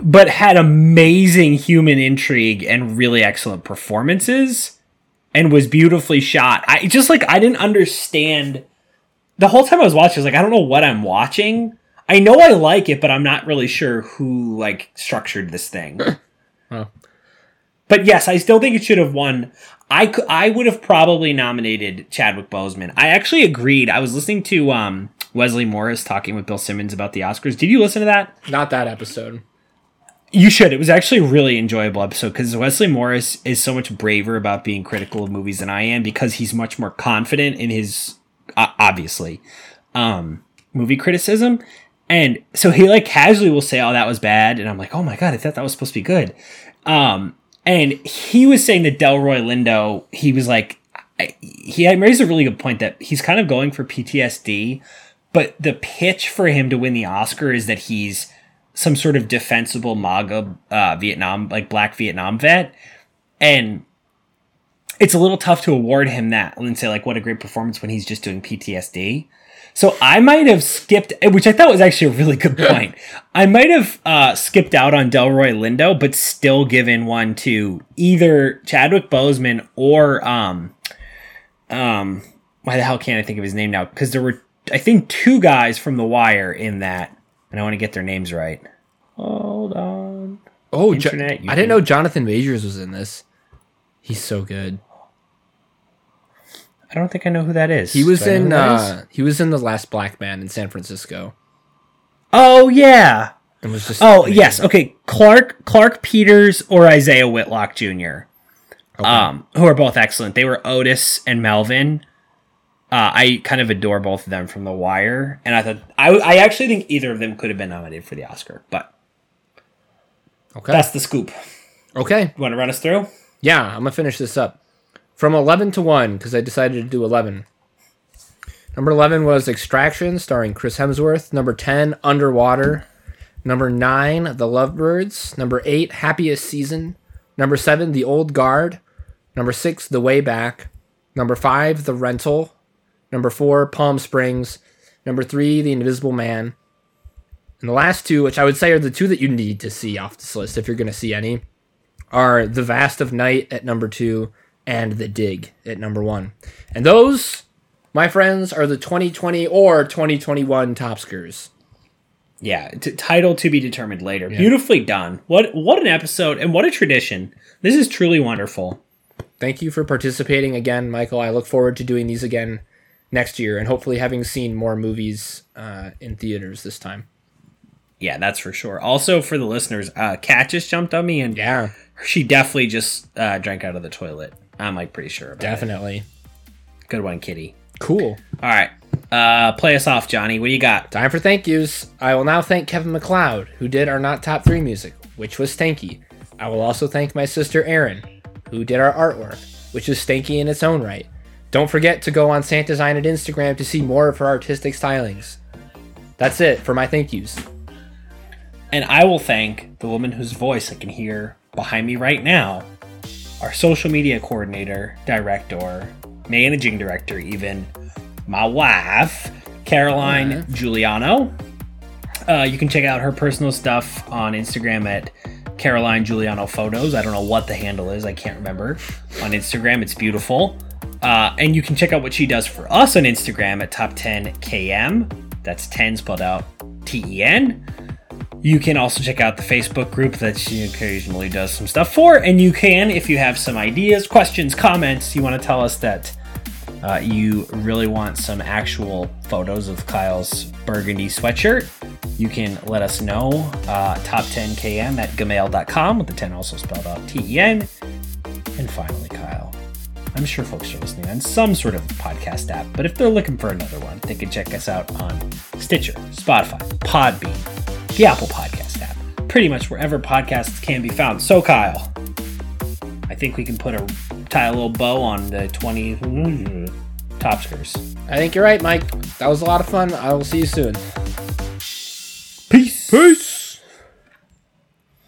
but had amazing human intrigue and really excellent performances, and was beautifully shot. I just like I didn't understand the whole time I was watching. I was like, I don't know what I'm watching. I know I like it, but I'm not really sure who like structured this thing. but yes, I still think it should have won. I I would have probably nominated Chadwick Boseman. I actually agreed. I was listening to um, Wesley Morris talking with Bill Simmons about the Oscars. Did you listen to that? Not that episode. You should. It was actually a really enjoyable episode because Wesley Morris is so much braver about being critical of movies than I am because he's much more confident in his uh, obviously um, movie criticism. And so he like casually will say, "Oh, that was bad," and I'm like, "Oh my god, I thought that was supposed to be good." Um, and he was saying that Delroy Lindo, he was like, I, he had raised a really good point that he's kind of going for PTSD, but the pitch for him to win the Oscar is that he's some sort of defensible MAGA uh, Vietnam, like black Vietnam vet. And it's a little tough to award him that and say, like, what a great performance when he's just doing PTSD. So I might have skipped, which I thought was actually a really good point. I might have uh, skipped out on Delroy Lindo, but still given one to either Chadwick Boseman or um, um, why the hell can't I think of his name now? Because there were, I think, two guys from The Wire in that, and I want to get their names right. Hold on. Oh, Internet, you I didn't know Jonathan Majors was in this. He's so good. I don't think I know who that is. He was Do in who that is? uh he was in the last Black Man in San Francisco. Oh yeah. And was just Oh yes. Okay. Clarke Clarke Peters or Isaiah Whitlock Jr. Um, who are both excellent. They were Otis and Melvin. Uh, I kind of adore both of them from The Wire, and I thought I, I actually think either of them could have been nominated for the Oscar, but Okay. that's the scoop. okay. You want to run us through? Yeah, I'm gonna finish this up. From eleven to one, because I decided to do eleven. Number eleven was Extraction, starring Chris Hemsworth. Number ten, Underwater. Number nine, The Lovebirds. Number eight, Happiest Season. Number seven, The Old Guard. Number six, The Way Back. Number five, The Rental. Number four, Palm Springs. Number three, The Invisible Man. And the last two, which I would say are the two that you need to see off this list if you're going to see any, are The Vast of Night at number two and The Dig at number one. And those, my friends, are the 2020 or 2021 Topskers. Yeah, t- title to be determined later. Beautifully done. What what an episode and what a tradition. This is truly wonderful. Thank you for participating again, Michael. I look forward to doing these again next year and hopefully having seen more movies uh, in theaters this time. Yeah, that's for sure. Also for the listeners, uh, Kat just jumped on me and Yeah, she definitely just uh, drank out of the toilet. I'm like pretty sure. About definitely. It. Good one, Kitty. Cool. All right, uh, play us off, Johnny. What do you got? Time for thank yous. I will now thank Kevin MacLeod, who did our not top three music, which was stanky. I will also thank my sister Erin, who did our artwork, which is stanky in its own right. Don't forget to go on Santasign at Instagram to see more of her artistic stylings. That's it for my thank yous. And I will thank the woman whose voice I can hear behind me right now, our social media coordinator, director, managing director, even my wife, Caroline Giuliano. Uh, you can check out her personal stuff on Instagram at Caroline Giuliano Photos. I don't know what the handle is, I can't remember. On Instagram, it's beautiful. Uh, and you can check out what she does for us on Instagram at Top10KM. That's 10 spelled out T E N. You can also check out the Facebook group that she occasionally does some stuff for. And you can, if you have some ideas, questions, comments, you want to tell us that uh, you really want some actual photos of Kyle's burgundy sweatshirt, you can let us know. Uh, top10km at gmail.com with the 10 also spelled out T E N. And finally, Kyle, I'm sure folks are listening on some sort of podcast app, but if they're looking for another one, they can check us out on Stitcher, Spotify, Podbean, the Apple Podcast app, pretty much wherever podcasts can be found. So, Kyle, I think we can put a tie a little bow on the 20 mm-hmm, Topskers. I think you're right, Mike. That was a lot of fun. I will see you soon.